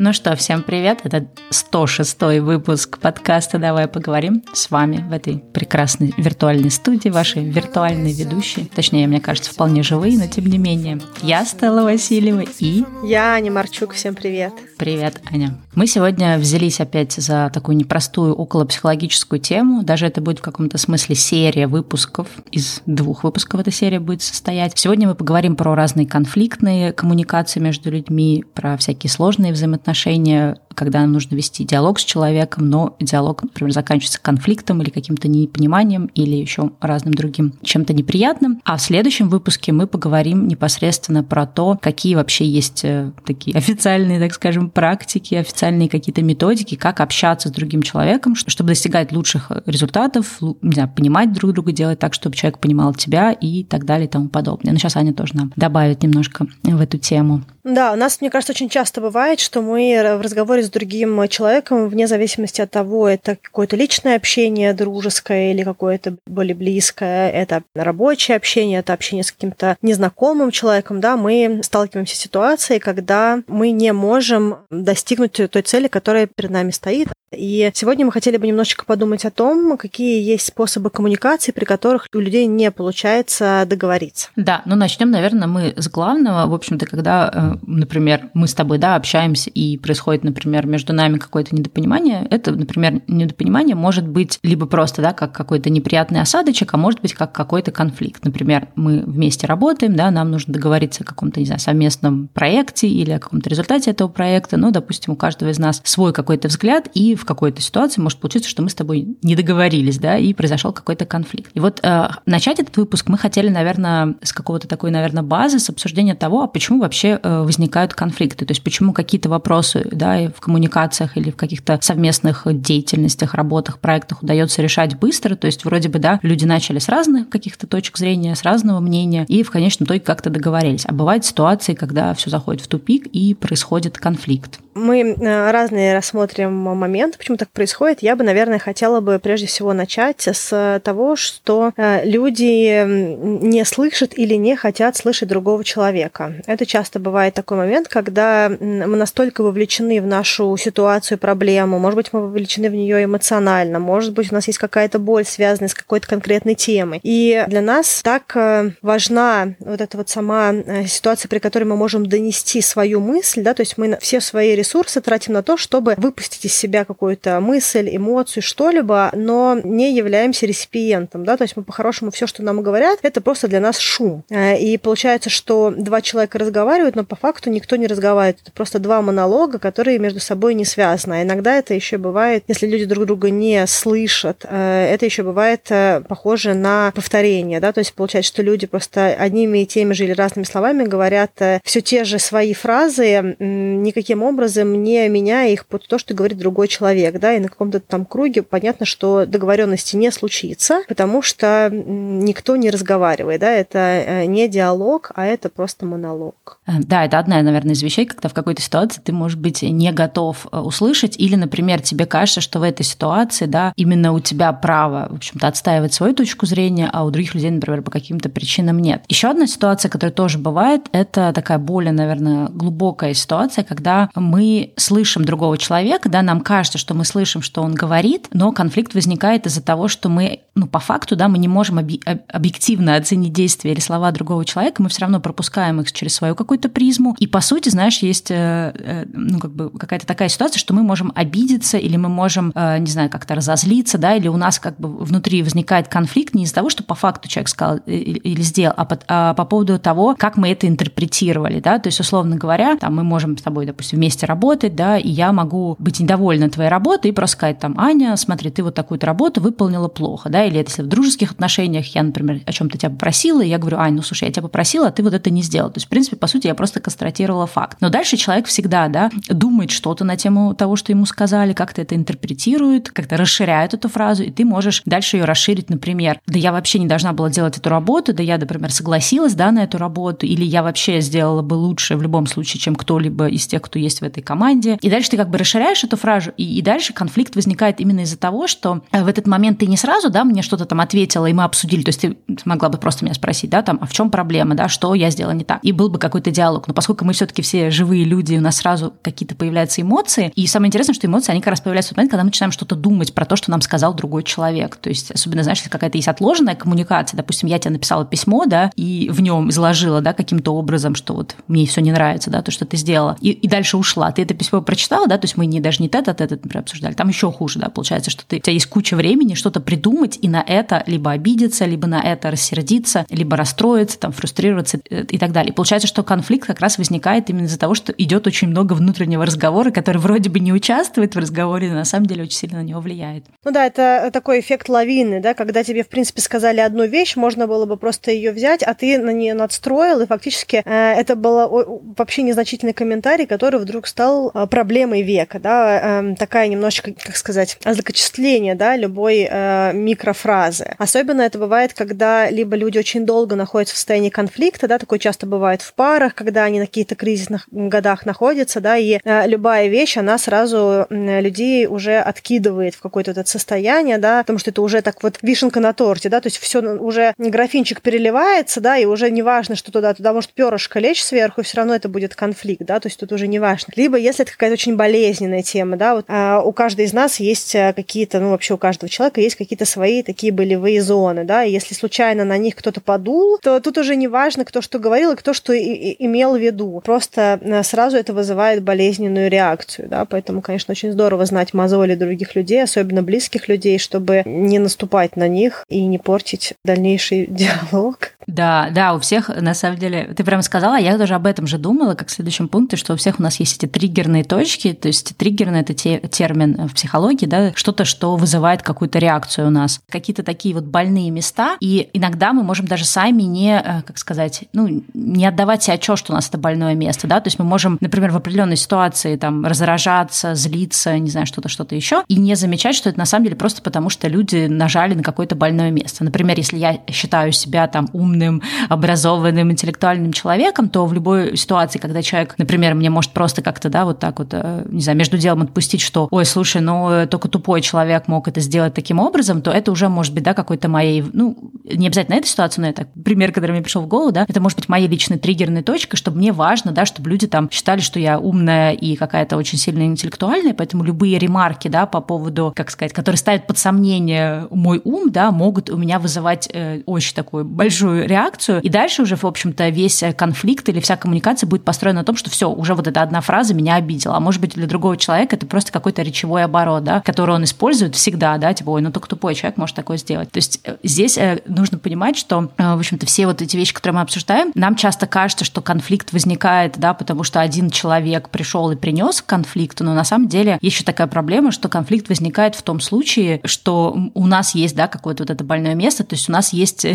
Ну что, всем привет. Это 106 выпуск подкаста «Давай поговорим» с вами в этой прекрасной виртуальной студии, ваши виртуальные ведущие. Точнее, мне кажется, вполне живые, но тем не менее. Я Стелла Васильева и... Я Аня Марчук. Всем привет. Привет, Аня. Мы сегодня взялись опять за такую непростую околопсихологическую тему. Даже это будет в каком-то смысле серия выпусков. Из двух выпусков эта серия будет состоять. Сегодня мы поговорим про разные конфликтные коммуникации между людьми, про всякие сложные взаимоотношения, когда нужно вести диалог с человеком, но диалог, например, заканчивается конфликтом или каким-то непониманием или еще разным другим чем-то неприятным. А в следующем выпуске мы поговорим непосредственно про то, какие вообще есть э, такие официальные, так скажем, практики, официальные какие-то методики, как общаться с другим человеком, чтобы достигать лучших результатов, не знаю, понимать друг друга, делать так, чтобы человек понимал тебя и так далее и тому подобное. Но сейчас Аня тоже нам добавит немножко в эту тему. Да, у нас, мне кажется, очень часто бывает, что мы в разговоре с другим человеком, вне зависимости от того, это какое-то личное общение, дружеское или какое-то более близкое, это рабочее общение, это общение с каким-то незнакомым человеком, да, мы сталкиваемся с ситуацией, когда мы не можем достигнуть цели, которая перед нами стоит. И сегодня мы хотели бы немножечко подумать о том, какие есть способы коммуникации, при которых у людей не получается договориться. Да, ну начнем, наверное, мы с главного. В общем-то, когда, э, например, мы с тобой, да, общаемся и происходит, например, между нами какое-то недопонимание, это, например, недопонимание может быть либо просто, да, как какой-то неприятный осадочек, а может быть как какой-то конфликт. Например, мы вместе работаем, да, нам нужно договориться о каком-то, не знаю, совместном проекте или о каком-то результате этого проекта, но, допустим, у каждого из нас свой какой-то взгляд, и в какой-то ситуации может получиться, что мы с тобой не договорились, да, и произошел какой-то конфликт. И вот э, начать этот выпуск мы хотели, наверное, с какого-то такой, наверное, базы, с обсуждения того, а почему вообще э, возникают конфликты, то есть почему какие-то вопросы, да, в коммуникациях или в каких-то совместных деятельностях, работах, проектах удается решать быстро, то есть вроде бы, да, люди начали с разных каких-то точек зрения, с разного мнения, и в конечном итоге как-то договорились. А бывают ситуации, когда все заходит в тупик и происходит конфликт. Мы э, разные рассмотрим моменты, почему так происходит. Я бы, наверное, хотела бы прежде всего начать с того, что э, люди не слышат или не хотят слышать другого человека. Это часто бывает такой момент, когда мы настолько вовлечены в нашу ситуацию, проблему, может быть, мы вовлечены в нее эмоционально, может быть, у нас есть какая-то боль, связанная с какой-то конкретной темой. И для нас так э, важна вот эта вот сама ситуация, при которой мы можем донести свою мысль, да, то есть мы все свои ресурсы тратим на то, чтобы выпустить из себя какую-то мысль, эмоцию, что-либо, но не являемся реципиентом, да, то есть мы по-хорошему все, что нам говорят, это просто для нас шум. Э, и получается, что два человека разговаривают, но по факту никто не разговаривает. Это просто два монолога, которые между собой не связаны. А иногда это еще бывает, если люди друг друга не слышат, э, это еще бывает э, похоже на повторение, да, то есть получается, что люди просто одними и теми же или разными словами говорят все те же свои фразы, никаким образом образом, не меняя их под то, что говорит другой человек, да, и на каком-то там круге понятно, что договоренности не случится, потому что никто не разговаривает, да, это э, не диалог, а это просто монолог. Э, да, это одна, наверное, из вещей, когда в какой-то ситуации ты, может быть, не готов э, услышать, или, например, тебе кажется, что в этой ситуации, да, именно у тебя право, в общем-то, отстаивать свою точку зрения, а у других людей, например, по каким-то причинам нет. Еще одна ситуация, которая тоже бывает, это такая более, наверное, глубокая ситуация, когда мы слышим другого человека, да, нам кажется, что мы слышим, что он говорит, но конфликт возникает из-за того, что мы, ну, по факту, да, мы не можем объективно оценить действия или слова другого человека, мы все равно пропускаем их через свою какую-то призму. И, по сути, знаешь, есть, э, э, ну, как бы какая-то такая ситуация, что мы можем обидеться или мы можем, э, не знаю, как-то разозлиться, да, или у нас как бы внутри возникает конфликт не из-за того, что по факту человек сказал или сделал, а по, а по поводу того, как мы это интерпретировали, да, то есть, условно говоря, там мы можем с тобой, допустим, вместе работать, да, и я могу быть недовольна твоей работой и просто сказать там, Аня, смотри, ты вот такую-то работу выполнила плохо, да, или если в дружеских отношениях я, например, о чем-то тебя попросила, и я говорю, Ань, ну слушай, я тебя попросила, а ты вот это не сделал. То есть, в принципе, по сути, я просто констатировала факт. Но дальше человек всегда, да, думает что-то на тему того, что ему сказали, как-то это интерпретирует, как-то расширяет эту фразу, и ты можешь дальше ее расширить, например, да я вообще не должна была делать эту работу, да я, например, согласилась, да, на эту работу, или я вообще сделала бы лучше в любом случае, чем кто-либо из тех, кто есть в этой команде. И дальше ты как бы расширяешь эту фразу, и и дальше конфликт возникает именно из-за того, что в этот момент ты не сразу, да, мне что-то там ответила, и мы обсудили, то есть ты могла бы просто меня спросить, да, там, а в чем проблема, да, что я сделала не так, и был бы какой-то диалог. Но поскольку мы все-таки все живые люди, у нас сразу какие-то появляются эмоции, и самое интересное, что эмоции, они как раз появляются в тот момент, когда мы начинаем что-то думать про то, что нам сказал другой человек. То есть, особенно, знаешь, если какая-то есть отложенная коммуникация, допустим, я тебе написала письмо, да, и в нем изложила, да, каким-то образом, что вот мне все не нравится, да, то, что ты сделала, и, и дальше ушла. Ты это письмо прочитала, да, то есть мы не даже не тет от этот, например, обсуждали, там еще хуже, да, получается, что ты, у тебя есть куча времени что-то придумать и на это либо обидеться, либо на это рассердиться, либо расстроиться, там, фрустрироваться э, и так далее. Получается, что конфликт как раз возникает именно из-за того, что идет очень много внутреннего разговора, который вроде бы не участвует в разговоре, но на самом деле очень сильно на него влияет. Ну да, это такой эффект лавины, да, когда тебе, в принципе, сказали одну вещь, можно было бы просто ее взять, а ты на нее надстроил, и фактически э, это был вообще незначительный комментарий, который вдруг стал э, проблемой века, да, э, такая немножечко, как сказать, злокочисление, да, любой э, микрофразы. Особенно это бывает, когда либо люди очень долго находятся в состоянии конфликта, да, такое часто бывает в парах, когда они на каких-то кризисных годах находятся, да, и э, любая вещь, она сразу э, людей уже откидывает в какое-то это состояние, да, потому что это уже так вот вишенка на торте, да, то есть все уже графинчик переливается, да, и уже не важно, что туда, туда может перышко лечь сверху, все равно это будет конфликт, да, то есть тут уже не важно. Либо если это какая-то очень болезненная тема, да, вот а, у каждой из нас есть э, какие-то, ну вообще у каждого человека есть какие-то свои такие болевые зоны, да, и если случайно на них кто-то подул, то тут уже не важно, кто что говорил и кто что и, и, имел в виду. Просто э, сразу это вызывает болезненную реакцию, да, поэтому, конечно, очень здорово знать мозоли других людей, особенно близких людей, чтобы не наступать на них и не портить дальнейший диалог. Да, да, у всех, на самом деле, ты прямо сказала, я тоже об этом же думала, как в следующем пункте, что у всех у нас есть эти триггерные точки, то есть триггерный – это те, термин в психологии, да, что-то, что вызывает какую-то реакцию у нас, какие-то такие вот больные места, и иногда мы можем даже сами не, э, как сказать, ну, не отдавать себе отчет, что у нас это больное место, да, то есть мы можем, например, в определенной ситуации там раздражаться, злиться, не знаю, что-то, что-то еще, и не замечать, что это на самом деле просто потому, что люди нажали на какое-то больное место. Например, если я считаю себя там умным, умным, образованным, интеллектуальным человеком, то в любой ситуации, когда человек, например, мне может просто как-то, да, вот так вот, э, не знаю, между делом отпустить, что, ой, слушай, ну, э, только тупой человек мог это сделать таким образом, то это уже может быть, да, какой-то моей, ну, не обязательно эта ситуация, но это пример, который мне пришел в голову, да, это может быть моей личной триггерной точкой, чтобы мне важно, да, чтобы люди там считали, что я умная и какая-то очень сильно интеллектуальная, поэтому любые ремарки, да, по поводу, как сказать, которые ставят под сомнение мой ум, да, могут у меня вызывать э, очень такую большую реакцию, и дальше уже, в общем-то, весь конфликт или вся коммуникация будет построена на том, что все, уже вот эта одна фраза меня обидела. А может быть, для другого человека это просто какой-то речевой оборот, да, который он использует всегда, да, типа, ой, ну только тупой человек может такое сделать. То есть э, здесь э, нужно понимать, что, э, в общем-то, все вот эти вещи, которые мы обсуждаем, нам часто кажется, что конфликт возникает, да, потому что один человек пришел и принес конфликт, но на самом деле еще такая проблема, что конфликт возникает в том случае, что у нас есть, да, какое-то вот это больное место, то есть у нас есть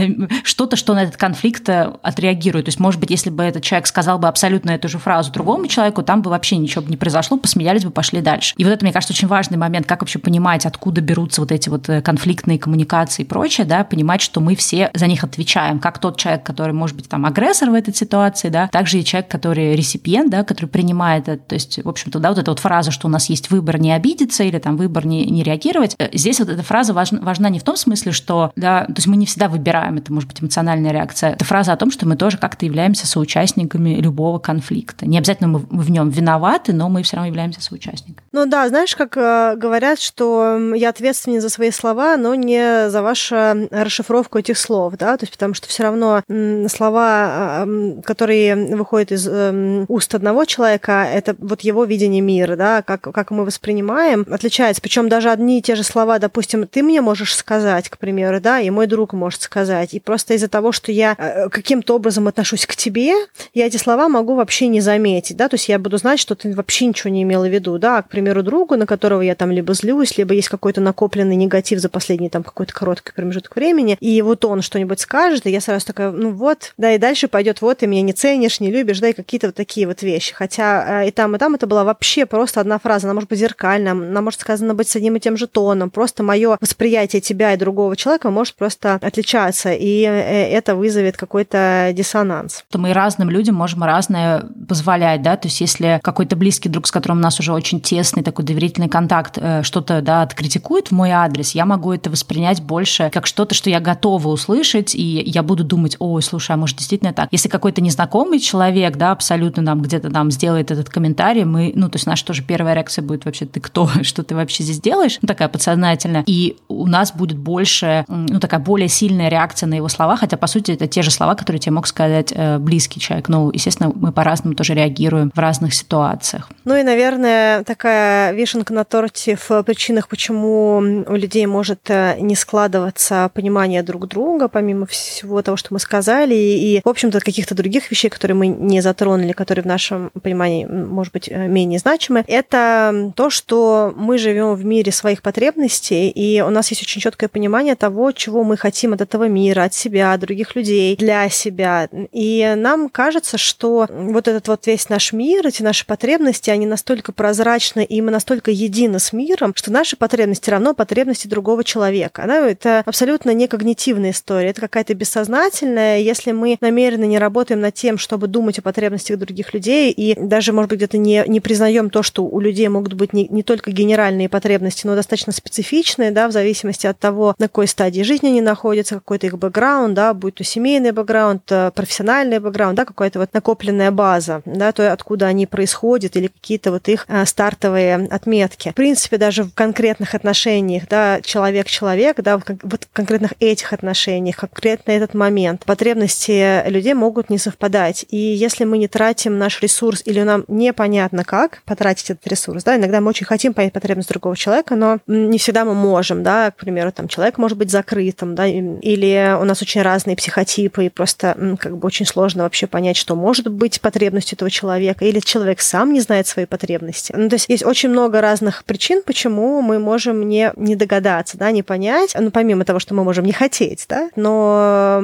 что-то, что на этот конфликт отреагирует. То есть, может быть, если бы этот человек сказал бы абсолютно эту же фразу другому человеку, там бы вообще ничего бы не произошло, посмеялись бы, пошли дальше. И вот это, мне кажется, очень важный момент, как вообще понимать, откуда берутся вот эти вот э, конфликтные коммуникации и прочее, да, понимать, что мы все за них отвечаем, как тот человек, который может быть там агрессор в этой ситуации, да, также и человек, который реципиент, да, который принимает это. То есть, в общем-то, да, вот эта вот фраза, что у нас есть выбор не обидеться или там выбор не, не реагировать, э, здесь вот эта фраза важна, важна не в том смысле, что, да, то есть мы не всегда выбираем, это может быть эмоциональная реакция. Это фраза о том, что мы тоже как-то являемся соучастниками любого конфликта. Не обязательно мы в нем виноваты, но мы все равно являемся соучастниками. Ну да, знаешь, как э, говорят, что я ответственен за свои слова, но не за вашу расшифровку этих слов, да, то есть потому что все равно слова, а, которые выходят из эм, уст одного человека, это вот его видение мира, да, как, как мы воспринимаем, отличается. Причем даже одни и те же слова, допустим, ты мне можешь сказать, к примеру, да, и мой друг может сказать, и просто из-за того, что я э, каким-то образом отношусь к тебе, я эти слова могу вообще не заметить, да, то есть я буду знать, что ты вообще ничего не имела в виду, да, а, к примеру, другу, на которого я там либо злюсь, либо есть какой-то накопленный негатив за последний там какой-то короткий промежуток времени, и вот он что-нибудь скажет, и я сразу такая, ну вот, да, и дальше пойдет, вот, ты меня не ценишь, не любишь, да, и какие-то вот такие вот вещи. Хотя э, и там, и там это была вообще просто одна фраза, она может быть зеркальная, она может сказана быть с одним и тем же тоном, просто мое восприятие тебя и другого человека может просто отличаться, и э, это вызовет какой-то диссонанс. То мы разным людям можем разное позволять, да, то есть если какой-то близкий друг, с которым у нас уже очень тесный такой доверительный контакт э, что-то, да, откритикует в мой адрес, я могу это воспринять больше как что-то, что я готова услышать, и я буду думать, ой, слушай, а может действительно так? Если какой-то незнакомый человек, да, абсолютно нам где-то там сделает этот комментарий, мы, ну, то есть наша тоже первая реакция будет вообще, ты кто, что ты вообще здесь делаешь? Ну, такая подсознательная. И у нас будет больше, ну, такая более сильная реакция на его слова, хотя, по сути, это те же слова, которые тебе мог сказать э, близкий человек. Ну, естественно, мы по-разному тоже реагируем в разных ситуациях. Ну и, наверное, такая вишенка на торте в причинах, почему у людей может э, не складываться понимание друг друга, помимо всего того, что мы сказали, и, в общем-то, каких-то других вещей, которые мы не затронули, которые в нашем понимании, может быть, э, менее значимы, это то, что мы живем в мире своих потребностей, и у нас есть очень четкое понимание того, чего мы хотим от этого мира, от себя, от других людей, для себя. И нам кажется, что вот этот вот весь наш мир, эти наши потребности, они настолько прозрачны, и мы настолько едины с миром, что наши потребности равно потребности другого человека. Да? Это абсолютно не когнитивная история, это какая-то бессознательная. Если мы намеренно не работаем над тем, чтобы думать о потребностях других людей, и даже, может быть, где-то не, не признаем то, что у людей могут быть не, не только генеральные потребности, но достаточно специфичные, да, в зависимости от того, на какой стадии жизни они находятся, какой-то их бэкграунд, да, будь то семейный бэкграунд, э, профессиональный бэкграунд, да, какая-то вот накопленная база, да, то, откуда они происходят, или какие-то вот их э, стартовые отметки. В принципе, даже в конкретных отношениях, да, человек-человек, да, вот в конкретных этих отношениях, конкретно этот момент, потребности людей могут не совпадать. И если мы не тратим наш ресурс или нам непонятно как потратить этот ресурс, да, иногда мы очень хотим понять потребность другого человека, но не всегда мы можем, да, к примеру, там человек может быть закрытым, да, или у нас очень разные психотипы, и просто как бы очень сложно вообще понять, что может быть потребностью этого человека, или человек сам не знает свои потребности. Ну, то есть есть очень много разных причин, почему мы можем не, не догадаться, да, не понять, ну, помимо того, что мы можем не хотеть, да, но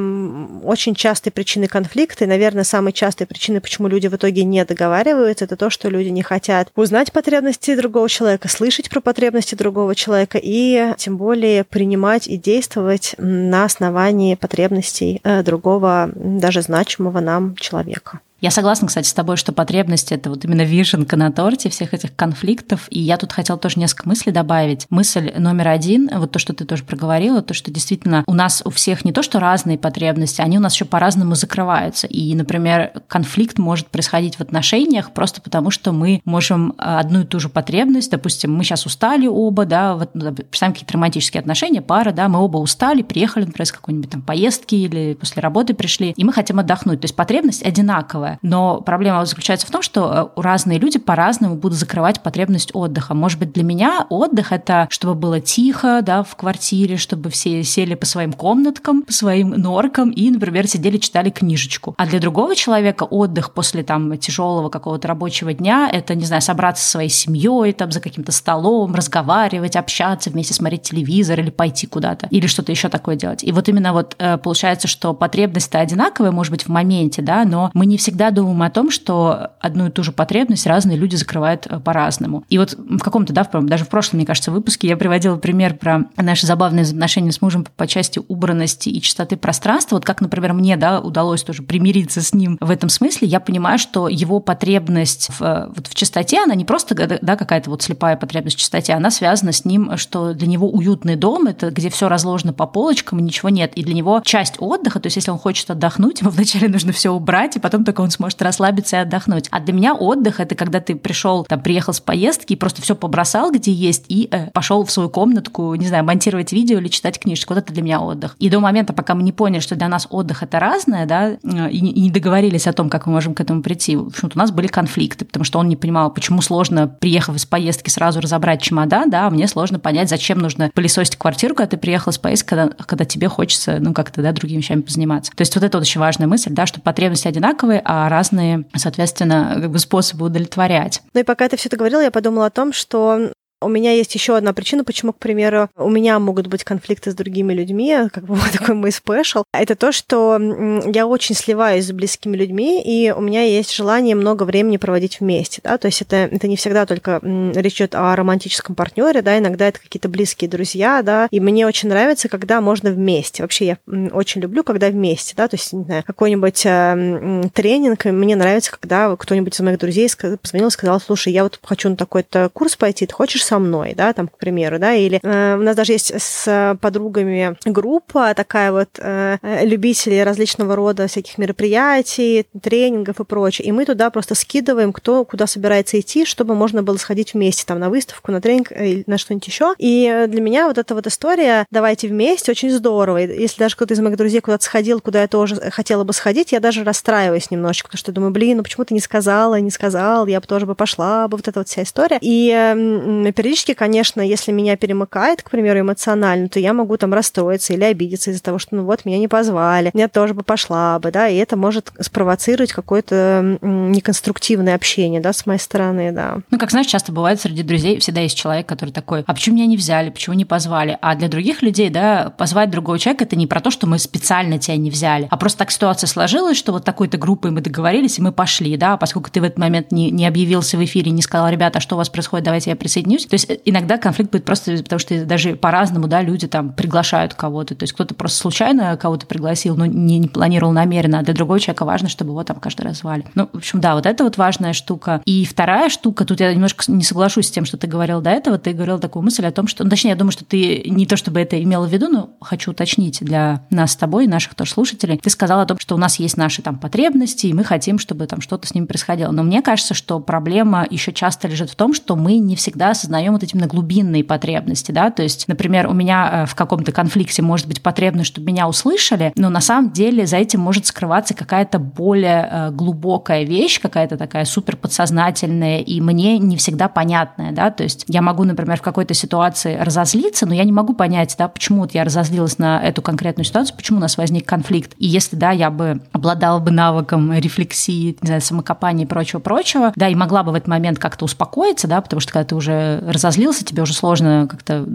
очень частые причины конфликта, и, наверное, самые частые причины, почему люди в итоге не договариваются, это то, что люди не хотят узнать потребности другого человека, слышать про потребности другого человека и тем более принимать и действовать на основании потребностей э, другого, даже значимого нам человека. Я согласна, кстати, с тобой, что потребность – это вот именно вишенка на торте всех этих конфликтов. И я тут хотела тоже несколько мыслей добавить. Мысль номер один, вот то, что ты тоже проговорила, то, что действительно у нас у всех не то, что разные потребности, они у нас еще по-разному закрываются. И, например, конфликт может происходить в отношениях просто потому, что мы можем одну и ту же потребность, допустим, мы сейчас устали оба, да, вот, ну, представим какие-то романтические отношения, пара, да, мы оба устали, приехали, например, с какой-нибудь там поездки или после работы пришли, и мы хотим отдохнуть. То есть потребность одинаковая здоровое. Но проблема заключается в том, что э, разные люди по-разному будут закрывать потребность отдыха. Может быть, для меня отдых — это чтобы было тихо да, в квартире, чтобы все сели по своим комнаткам, по своим норкам и, например, сидели, читали книжечку. А для другого человека отдых после там тяжелого какого-то рабочего дня — это, не знаю, собраться со своей семьей, там, за каким-то столом, разговаривать, общаться, вместе смотреть телевизор или пойти куда-то, или что-то еще такое делать. И вот именно вот э, получается, что потребность-то одинаковая, может быть, в моменте, да, но мы не всегда всегда думаем о том, что одну и ту же потребность разные люди закрывают э, по-разному. И вот в каком-то, да, даже в прошлом, мне кажется, выпуске я приводила пример про наши забавные отношения с мужем по части убранности и чистоты пространства. Вот как, например, мне, да, удалось тоже примириться с ним в этом смысле, я понимаю, что его потребность в, э, вот в чистоте, она не просто, да, какая-то вот слепая потребность в чистоте, она связана с ним, что для него уютный дом, это где все разложено по полочкам и ничего нет. И для него часть отдыха, то есть если он хочет отдохнуть, ему вначале нужно все убрать, и потом только он он сможет расслабиться и отдохнуть. А для меня отдых это когда ты пришел, там, приехал с поездки и просто все побросал, где есть, и э, пошел в свою комнатку, не знаю, монтировать видео или читать книжку. Вот это для меня отдых. И до момента, пока мы не поняли, что для нас отдых это разное, да, э, и, не договорились о том, как мы можем к этому прийти, в общем-то, у нас были конфликты, потому что он не понимал, почему сложно, приехав из поездки, сразу разобрать чемодан, да, а мне сложно понять, зачем нужно пылесосить квартиру, когда ты приехал с поездки, когда, когда тебе хочется, ну, как-то, да, другими вещами позаниматься. То есть вот это вот очень важная мысль, да, что потребности одинаковые, а разные соответственно, как бы способы удовлетворять. Ну и пока ты все это говорила, я подумала о том, что У меня есть еще одна причина, почему, к примеру, у меня могут быть конфликты с другими людьми, как бы вот такой мой спешл. Это то, что я очень сливаюсь с близкими людьми, и у меня есть желание много времени проводить вместе, да, то есть это, это не всегда только речь идет о романтическом партнере, да, иногда это какие-то близкие друзья, да, и мне очень нравится, когда можно вместе. Вообще я очень люблю, когда вместе, да, то есть, не знаю, какой-нибудь э, тренинг, мне нравится, когда кто-нибудь из моих друзей позвонил и сказал, слушай, я вот хочу на такой-то курс пойти, ты хочешь со мной, да, там, к примеру, да, или э, у нас даже есть с подругами группа такая вот э, любителей различного рода всяких мероприятий, тренингов и прочее, и мы туда просто скидываем, кто куда собирается идти, чтобы можно было сходить вместе там на выставку, на тренинг или на что-нибудь еще. И для меня вот эта вот история «давайте вместе» очень здорово. И если даже кто-то из моих друзей куда-то сходил, куда я тоже хотела бы сходить, я даже расстраиваюсь немножечко, потому что думаю, блин, ну почему ты не сказала, не сказал, я бы тоже бы пошла бы, вот эта вот вся история. И э, периодически, конечно, если меня перемыкает, к примеру, эмоционально, то я могу там расстроиться или обидеться из-за того, что ну вот меня не позвали, я тоже бы пошла бы, да, и это может спровоцировать какое-то неконструктивное общение, да, с моей стороны, да. Ну, как знаешь, часто бывает среди друзей всегда есть человек, который такой, а почему меня не взяли, почему не позвали? А для других людей, да, позвать другого человека это не про то, что мы специально тебя не взяли, а просто так ситуация сложилась, что вот такой-то группой мы договорились, и мы пошли, да, поскольку ты в этот момент не, не объявился в эфире, не сказал, ребята, а что у вас происходит, давайте я присоединюсь. То есть э, иногда конфликт будет просто потому, что даже по-разному, да, люди там приглашают кого-то. То есть кто-то просто случайно кого-то пригласил, но не, не планировал намеренно, а для другого человека важно, чтобы его там каждый раз звали. Ну, в общем, да, вот это вот важная штука. И вторая штука, тут я немножко не соглашусь с тем, что ты говорил до этого, ты говорил такую мысль о том, что, ну, точнее, я думаю, что ты не то чтобы это имела в виду, но хочу уточнить для нас с тобой, наших тоже слушателей. Ты сказала о том, что у нас есть наши там потребности, и мы хотим, чтобы там что-то с ними происходило. Но мне кажется, что проблема еще часто лежит в том, что мы не всегда осознаем вот эти именно глубинные потребности, да, то есть, например, у меня э, в каком-то конфликте может быть потребность, чтобы меня услышали, но на самом деле за этим может скрываться какая-то более э, глубокая вещь, какая-то такая супер подсознательная, и мне не всегда понятная, да, то есть я могу, например, в какой-то ситуации разозлиться, но я не могу понять, да, почему вот я разозлилась на эту конкретную ситуацию, почему у нас возник конфликт. И если, да, я бы обладала бы навыком рефлексии, не знаю, самокопания и прочего-прочего, да, и могла бы в этот момент как-то успокоиться, да, потому что когда ты уже разозлился, тебе уже сложно как-то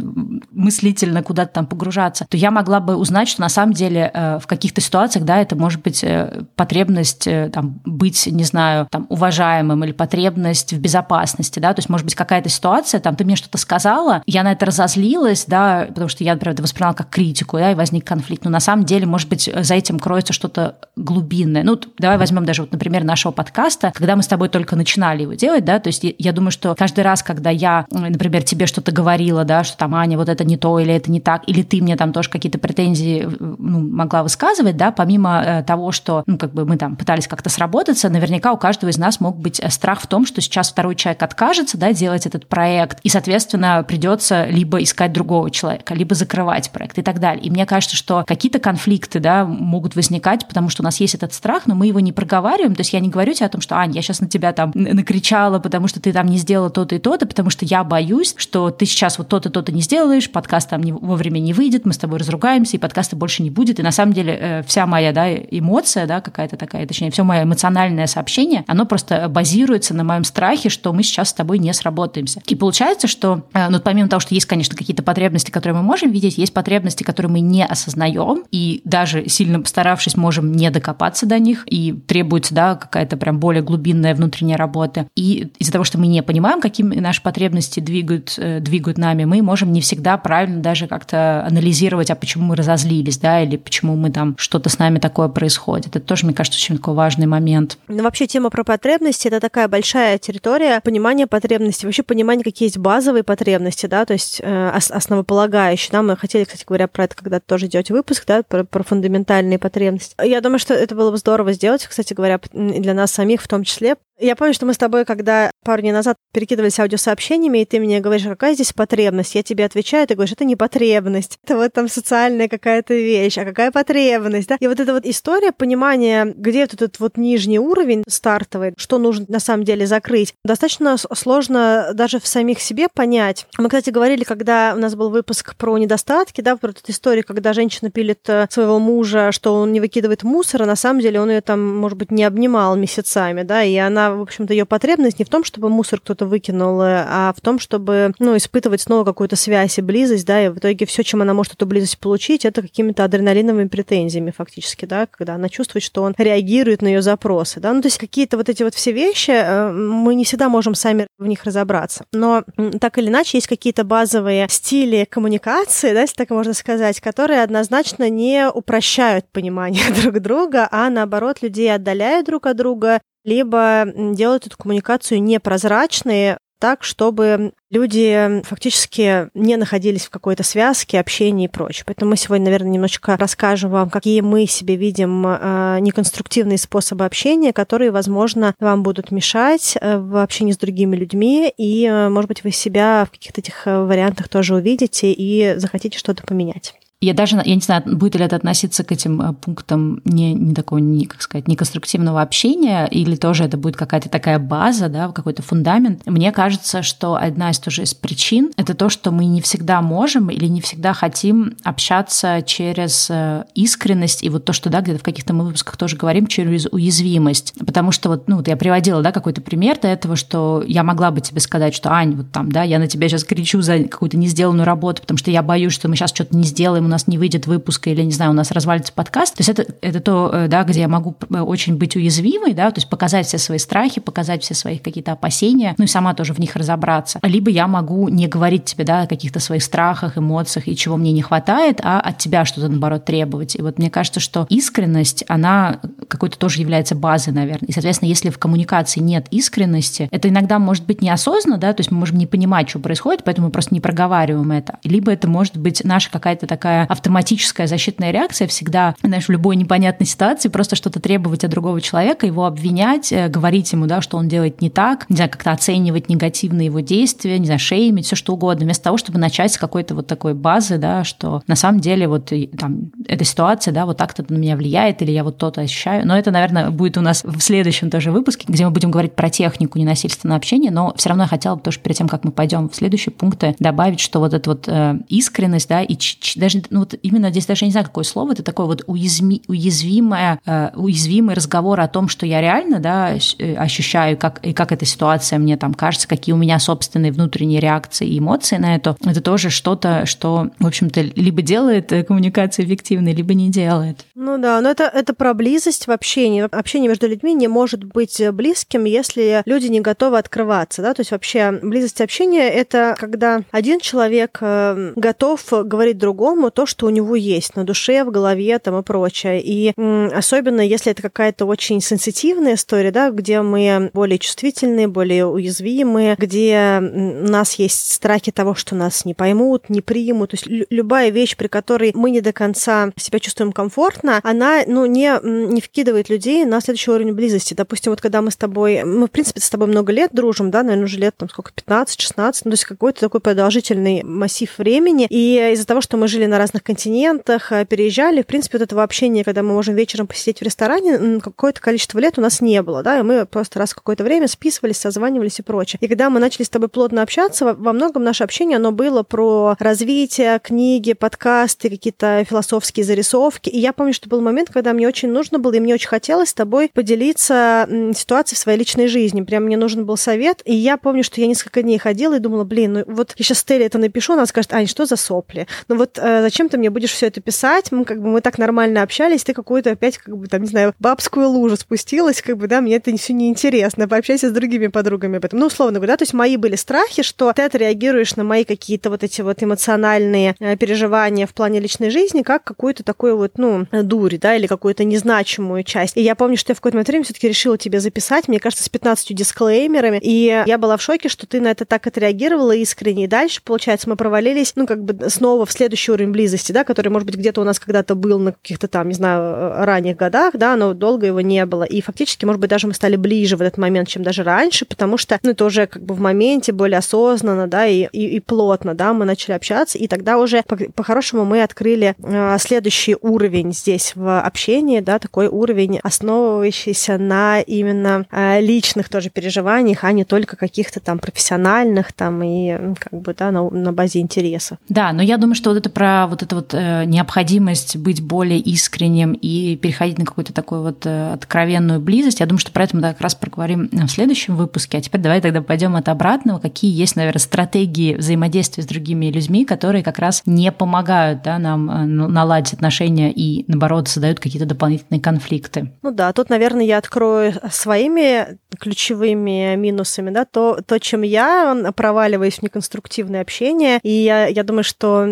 мыслительно куда-то там погружаться, то я могла бы узнать, что на самом деле э, в каких-то ситуациях, да, это может быть э, потребность э, там быть, не знаю, там уважаемым или потребность в безопасности, да, то есть может быть какая-то ситуация, там ты мне что-то сказала, я на это разозлилась, да, потому что я, например, это восприняла как критику, да, и возник конфликт, но на самом деле, может быть, за этим кроется что-то глубинное. Ну, давай возьмем даже вот, например, нашего подкаста, когда мы с тобой только начинали его делать, да, то есть я думаю, что каждый раз, когда я, например, тебе что-то говорила, да, что там, Аня, вот это не то или это не так, или ты мне там тоже какие-то претензии ну, могла высказывать, да, помимо э, того, что, ну, как бы мы там пытались как-то сработаться, наверняка у каждого из нас мог быть э, страх в том, что сейчас второй человек откажется, да, делать этот проект, и, соответственно, придется либо искать другого человека, либо закрывать проект и так далее. И мне кажется, что какие-то конфликты, да, могут возникать, потому что у нас есть этот страх, но мы его не проговариваем, то есть я не говорю тебе о том, что, Аня, я сейчас на тебя там накричала, потому что ты там не сделала то-то и то-то, потому что я боюсь, что ты сейчас вот то-то, то-то не сделаешь, подкаст там не, вовремя не выйдет, мы с тобой разругаемся, и подкаста больше не будет. И на самом деле э, вся моя да, эмоция, да, какая-то такая, точнее, все мое эмоциональное сообщение, оно просто базируется на моем страхе, что мы сейчас с тобой не сработаемся. И получается, что, э, ну, помимо того, что есть, конечно, какие-то потребности, которые мы можем видеть, есть потребности, которые мы не осознаем, и даже сильно постаравшись, можем не докопаться до них, и требуется, да, какая-то прям более глубинная внутренняя работа. И из-за того, что мы не понимаем, какими наши потребности двигают, э, двигают нами, мы можем не всегда правильно даже как-то анализировать, а почему мы разозлились, да, или почему мы там что-то с нами такое происходит. Это тоже, мне кажется, очень такой важный момент. Ну, вообще тема про потребности – это такая большая территория понимания потребностей, вообще понимания, какие есть базовые потребности, да, то есть э, основополагающие. Да, мы хотели, кстати говоря, про это когда-то тоже делать выпуск, да, про, про фундаментальные потребности. Я думаю, что это было бы здорово сделать, кстати говоря, для нас самих в том числе, я помню, что мы с тобой, когда пару дней назад перекидывались аудиосообщениями, и ты мне говоришь, какая здесь потребность? Я тебе отвечаю, ты говоришь, это не потребность, это вот там социальная какая-то вещь, а какая потребность, да? И вот эта вот история понимания, где вот этот вот нижний уровень стартовый, что нужно на самом деле закрыть, достаточно сложно даже в самих себе понять. Мы, кстати, говорили, когда у нас был выпуск про недостатки, да, про эту историю, когда женщина пилит э, своего мужа, что он не выкидывает мусор, а на самом деле он ее там, может быть, не обнимал месяцами, да, и она в общем-то, ее потребность не в том, чтобы мусор кто-то выкинул, э, а в том, чтобы, ну, испытывать снова какую-то связь и близость, да, и в итоге все, чем она может эту близость получить, это какими-то адреналиновыми претензиями фактически, да, когда она чувствует, что он реагирует на ее запросы, да, ну, то есть какие-то вот эти вот все вещи, э, мы не всегда можем сами в них разобраться, но так или иначе есть какие-то базовые стили коммуникации, да, если так можно сказать, которые однозначно не упрощают понимание друг друга, а наоборот людей отдаляют друг от друга, либо делают эту коммуникацию непрозрачной, так, чтобы люди фактически не находились в какой-то связке, общении и прочее. Поэтому мы сегодня, наверное, немножечко расскажем вам, какие мы себе видим э, неконструктивные способы общения, которые, возможно, вам будут мешать э, в общении с другими людьми, и, э, может быть, вы себя в каких-то этих вариантах тоже увидите и захотите что-то поменять. Я даже, я не знаю, будет ли это относиться к этим э, пунктам не, не такого, не, как сказать, неконструктивного общения, или тоже это будет какая-то такая база, да, какой-то фундамент. Мне кажется, что одна из тоже из причин — это то, что мы не всегда можем или не всегда хотим общаться через э, искренность, и вот то, что, да, где-то в каких-то мы выпусках тоже говорим, через уязвимость. Потому что вот, ну, вот я приводила, да, какой-то пример до этого, что я могла бы тебе сказать, что, Ань, вот там, да, я на тебя сейчас кричу за какую-то не сделанную работу, потому что я боюсь, что мы сейчас что-то не сделаем, нас не выйдет выпуск или, не знаю, у нас развалится подкаст. То есть это, это то, э, да, где я могу э, очень быть уязвимой, да, то есть показать все свои страхи, показать все свои какие-то опасения, ну и сама тоже в них разобраться. Либо я могу не говорить тебе, да, о каких-то своих страхах, эмоциях и чего мне не хватает, а от тебя что-то, наоборот, требовать. И вот мне кажется, что искренность, она какой-то тоже является базой, наверное. И, соответственно, если в коммуникации нет искренности, это иногда может быть неосознанно, да, то есть мы можем не понимать, что происходит, поэтому мы просто не проговариваем это. Либо это может быть наша какая-то такая автоматическая защитная реакция всегда, знаешь, в любой непонятной ситуации просто что-то требовать от другого человека, его обвинять, э, говорить ему, да, что он делает не так, не знаю, как-то оценивать негативно его действия, не знаю, шеймить, все что угодно, вместо того, чтобы начать с какой-то вот такой базы, да, что на самом деле вот там эта ситуация, да, вот так-то на меня влияет, или я вот то-то ощущаю. Но это, наверное, будет у нас в следующем тоже выпуске, где мы будем говорить про технику ненасильственного общения, но все равно я хотела бы тоже перед тем, как мы пойдем в следующие пункты, добавить, что вот эта вот э, искренность, да, и даже ну, вот именно здесь даже не знаю, какое слово, это такое вот уязми, уязвимое, э, уязвимый разговор о том, что я реально да, э, ощущаю, как, и как эта ситуация мне там кажется, какие у меня собственные внутренние реакции и эмоции на это, это тоже что-то, что, в общем-то, либо делает э, коммуникацию эффективной, либо не делает. Ну да, но это, это про близость в общении. Общение между людьми не может быть близким, если люди не готовы открываться, да, то есть вообще близость общения — это когда один человек готов говорить другому то, что у него есть на душе, в голове там и прочее. И особенно если это какая-то очень сенситивная история, да, где мы более чувствительные, более уязвимые, где у нас есть страхи того, что нас не поймут, не примут. То есть любая вещь, при которой мы не до конца себя чувствуем комфортно, она ну, не, не вкидывает людей на следующий уровень близости. Допустим, вот когда мы с тобой, мы, в принципе, с тобой много лет дружим, да, наверное, уже лет там сколько, 15-16, ну, то есть какой-то такой продолжительный массив времени. И из-за того, что мы жили на разных континентах, э, переезжали, в принципе, вот этого общения, когда мы можем вечером посидеть в ресторане, какое-то количество лет у нас не было, да, и мы просто раз в какое-то время списывались, созванивались и прочее. И когда мы начали с тобой плотно общаться, во многом наше общение, оно было про развитие, книги, подкасты, какие-то философские зарисовки. И я помню, что был момент, когда мне очень нужно было, и мне очень хотелось с тобой поделиться ситуацией в своей личной жизни. Прям мне нужен был совет. И я помню, что я несколько дней ходила и думала, блин, ну вот я сейчас Стелле это напишу, она скажет, Ань, что за сопли? Ну вот э, зачем ты мне будешь все это писать, мы как бы мы так нормально общались, ты какую-то опять, как бы, там, не знаю, бабскую лужу спустилась, как бы, да, мне это все неинтересно, пообщайся с другими подругами об этом. Ну, условно говоря, да, то есть мои были страхи, что ты отреагируешь на мои какие-то вот эти вот эмоциональные э, переживания в плане личной жизни как какую-то такую вот, ну, дурь, да, или какую-то незначимую часть. И я помню, что я в какой-то момент времени все-таки решила тебе записать, мне кажется, с 15 дисклеймерами, и я была в шоке, что ты на это так отреагировала искренне. И дальше, получается, мы провалились, ну, как бы снова в следующий уровень близости, да, который, может быть, где-то у нас когда-то был на каких-то там, не знаю, ранних годах, да, но долго его не было. И фактически, может быть, даже мы стали ближе в этот момент, чем даже раньше, потому что, ну, это уже как бы в моменте более осознанно, да, и, и, и плотно, да, мы начали общаться, и тогда уже по-хорошему мы открыли э, следующий уровень здесь в общении, да, такой уровень, основывающийся на именно э, личных тоже переживаниях, а не только каких-то там профессиональных там и как бы, да, на, на базе интересов. Да, но я думаю, что вот это про вот эта вот э, необходимость быть более искренним и переходить на какую-то такую вот э, откровенную близость, я думаю, что про это мы как раз проговорим в следующем выпуске. А теперь давай тогда пойдем от обратного. Какие есть, наверное, стратегии взаимодействия с другими людьми, которые как раз не помогают да, нам э, наладить отношения и, наоборот, создают какие-то дополнительные конфликты? Ну да, тут, наверное, я открою своими ключевыми минусами, да, то, то чем я проваливаюсь в неконструктивное общение, и я, я думаю, что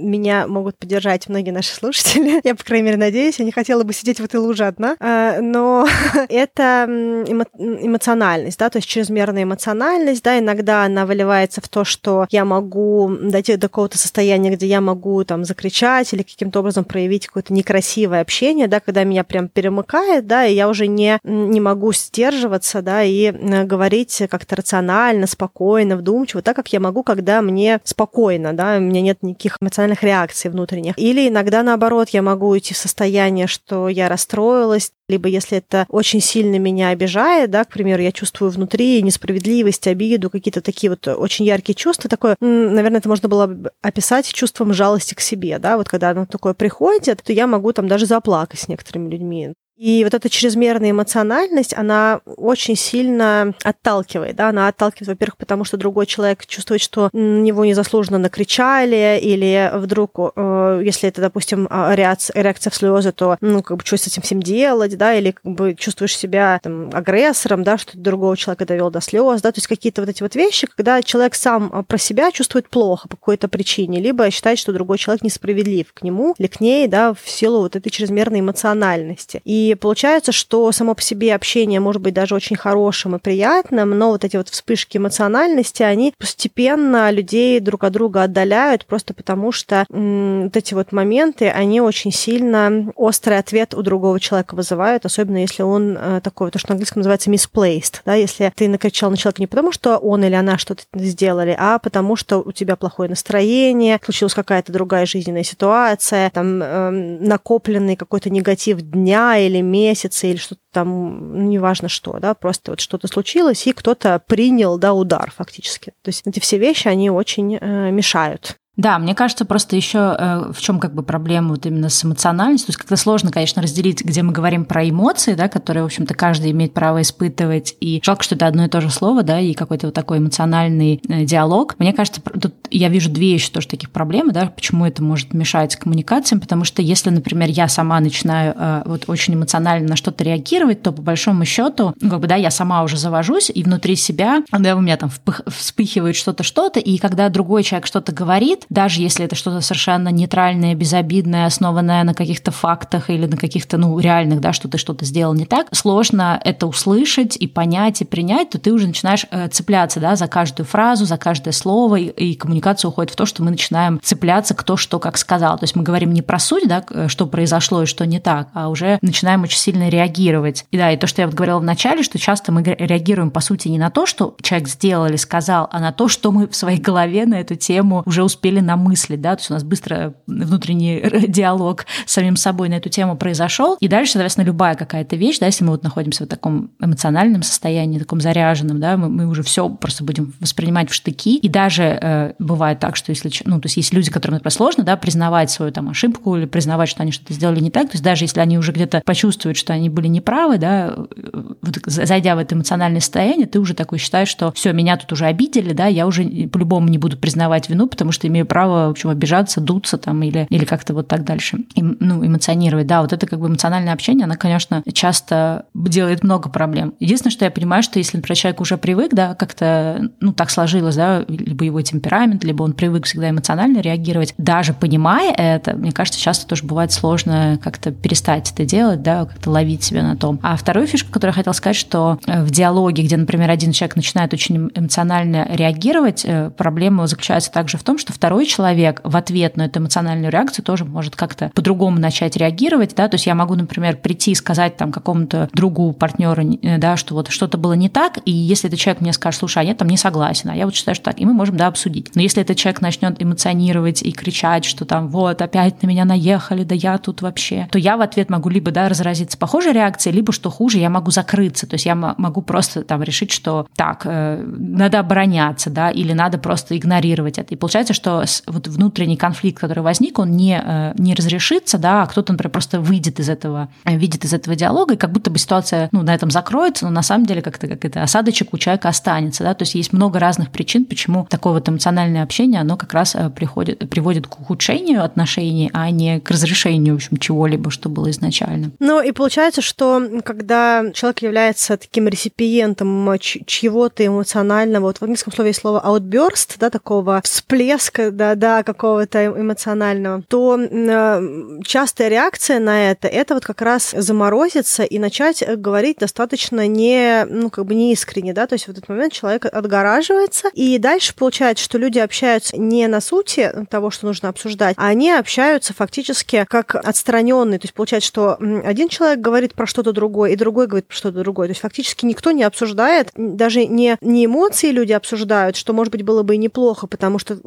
меня могут поддержать многие наши слушатели, я, по крайней мере, надеюсь, я не хотела бы сидеть в этой луже одна, а, но это эмо эмоциональность, да, то есть чрезмерная эмоциональность, да, иногда она выливается в то, что я могу дойти до какого-то состояния, где я могу там закричать или каким-то образом проявить какое-то некрасивое общение, да, когда меня прям перемыкает, да, и я уже не, не могу сдерживаться, да, и говорить как-то рационально, спокойно, вдумчиво, так как я могу, когда мне спокойно, да, у меня нет никаких эмоциональных реакций внутренних. Или иногда, наоборот, я могу уйти в состояние, что я расстроилась, либо если это очень сильно меня обижает, да, к примеру, я чувствую внутри несправедливость, обиду, какие-то такие вот очень яркие чувства, такое, наверное, это можно было бы описать чувством жалости к себе, да, вот когда оно такое приходит, то я могу там даже заплакать с некоторыми людьми. И вот эта чрезмерная эмоциональность, она очень сильно отталкивает, да, она отталкивает, во-первых, потому что другой человек чувствует, что на него незаслуженно накричали, или вдруг, э, если это, допустим, а, реакция, реакция в слезы, то, ну, как бы, что с этим всем делать, да, или как бы чувствуешь себя там, агрессором, да, что другого человека довел до слез, да, то есть какие-то вот эти вот вещи, когда человек сам а, про себя чувствует плохо по какой-то причине, либо считает, что другой человек несправедлив к нему или к ней, да, в силу вот этой чрезмерной эмоциональности. И получается, что само по себе общение может быть даже очень хорошим и приятным, но вот эти вот вспышки эмоциональности, они постепенно людей друг от друга отдаляют, просто потому что м- вот эти вот моменты, они очень сильно острый ответ у другого человека вызывают, особенно если он э, такой, то, что на английском называется misplaced, да, если ты накричал на человека не потому, что он или она что-то сделали, а потому что у тебя плохое настроение, случилась какая-то другая жизненная ситуация, там э, накопленный какой-то негатив дня или или месяца, или что-то там, ну, неважно что, да, просто вот что-то случилось, и кто-то принял, да, удар фактически. То есть эти все вещи, они очень э, мешают. Да, мне кажется, просто еще э, в чем как бы проблема вот именно с эмоциональностью. То есть как-то сложно, конечно, разделить, где мы говорим про эмоции, да, которые, в общем-то, каждый имеет право испытывать. И жалко, что это одно и то же слово, да, и какой-то вот такой эмоциональный э, диалог. Мне кажется, тут я вижу две еще тоже таких проблемы, да, почему это может мешать коммуникациям, потому что если, например, я сама начинаю э, вот очень эмоционально на что-то реагировать, то по большому счету, ну, как бы, да, я сама уже завожусь, и внутри себя, да, у меня там вспыхивает что-то, что-то, и когда другой человек что-то говорит, даже если это что-то совершенно нейтральное, безобидное, основанное на каких-то фактах или на каких-то, ну, реальных, да, что ты что-то сделал не так, сложно это услышать и понять, и принять, то ты уже начинаешь э, цепляться, да, за каждую фразу, за каждое слово, и, и коммуникация уходит в то, что мы начинаем цепляться кто что как сказал. То есть мы говорим не про суть, да, что произошло и что не так, а уже начинаем очень сильно реагировать. И да, и то, что я вот говорила в начале, что часто мы реагируем, по сути, не на то, что человек сделал или сказал, а на то, что мы в своей голове на эту тему уже успели успели намыслить, да, то есть у нас быстро внутренний диалог с самим собой на эту тему произошел, и дальше, соответственно, любая какая-то вещь, да, если мы вот находимся в таком эмоциональном состоянии, таком заряженном, да, мы, мы уже все просто будем воспринимать в штыки, и даже э, бывает так, что если, ну, то есть есть люди, которым, например, сложно, да, признавать свою там ошибку или признавать, что они что-то сделали не так, то есть даже если они уже где-то почувствуют, что они были неправы, да, э, вот, зайдя в это эмоциональное состояние, ты уже такой считаешь, что все, меня тут уже обидели, да, я уже по-любому не буду признавать вину, потому что имею имею право, в общем, обижаться, дуться там или, или как-то вот так дальше, и, ну, эмоционировать. Да, вот это как бы эмоциональное общение, оно, конечно, часто делает много проблем. Единственное, что я понимаю, что если, например, человек уже привык, да, как-то, ну, так сложилось, да, либо его темперамент, либо он привык всегда эмоционально реагировать, даже понимая это, мне кажется, часто тоже бывает сложно как-то перестать это делать, да, как-то ловить себя на том. А вторую фишку, которую я хотела сказать, что э, в диалоге, где, например, один человек начинает очень эмоционально реагировать, э, проблема заключается также в том, что второй второй человек в ответ на эту эмоциональную реакцию тоже может как-то по-другому начать реагировать, да, то есть я могу, например, прийти и сказать там какому-то другу, партнеру, э, да, что вот что-то было не так, и если этот человек мне скажет, слушай, а я там не согласен, а я вот считаю, что так, и мы можем, да, обсудить. Но если этот человек начнет эмоционировать и кричать, что там вот опять на меня наехали, да я тут вообще, то я в ответ могу либо, да, разразиться похожей реакцией, либо, что хуже, я могу закрыться, то есть я могу просто там решить, что так, э, надо обороняться, да, или надо просто игнорировать это. И получается, что что вот внутренний конфликт, который возник, он не, э, не разрешится, да, а кто-то, например, просто выйдет из этого, э, видит из этого диалога, и как будто бы ситуация ну, на этом закроется, но на самом деле как-то как это осадочек у человека останется. Да? То есть есть много разных причин, почему такое вот эмоциональное общение, оно как раз э, приходит, приводит к ухудшению отношений, а не к разрешению, в общем, чего-либо, что было изначально. Ну и получается, что когда человек является таким реципиентом чьего-то эмоционального, вот в английском слове есть слово outburst, да, такого всплеска, да, да, какого-то эмоционального, то э, частая реакция на это, это вот как раз заморозиться и начать говорить достаточно не, ну, как бы не искренне, да, то есть в этот момент человек отгораживается, и дальше получается, что люди общаются не на сути того, что нужно обсуждать, а они общаются фактически как отстраненные, то есть получается, что один человек говорит про что-то другое, и другой говорит про что-то другое, то есть фактически никто не обсуждает, даже не, не эмоции люди обсуждают, что, может быть, было бы и неплохо, потому что,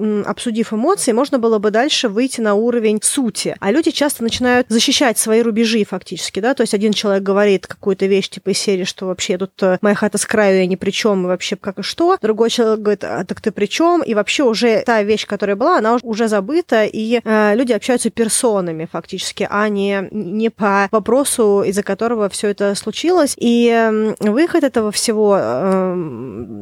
обсудив эмоции, можно было бы дальше выйти на уровень сути, а люди часто начинают защищать свои рубежи фактически, да, то есть один человек говорит какую-то вещь типа из серии, что вообще тут э, моя хата с краю, я ни при чем, и вообще как и что. Другой человек говорит, а так ты при чем? И вообще уже та вещь, которая была, она уже забыта, и э, люди общаются персонами фактически, а не, не по вопросу, из-за которого все это случилось. И э, выход этого всего э,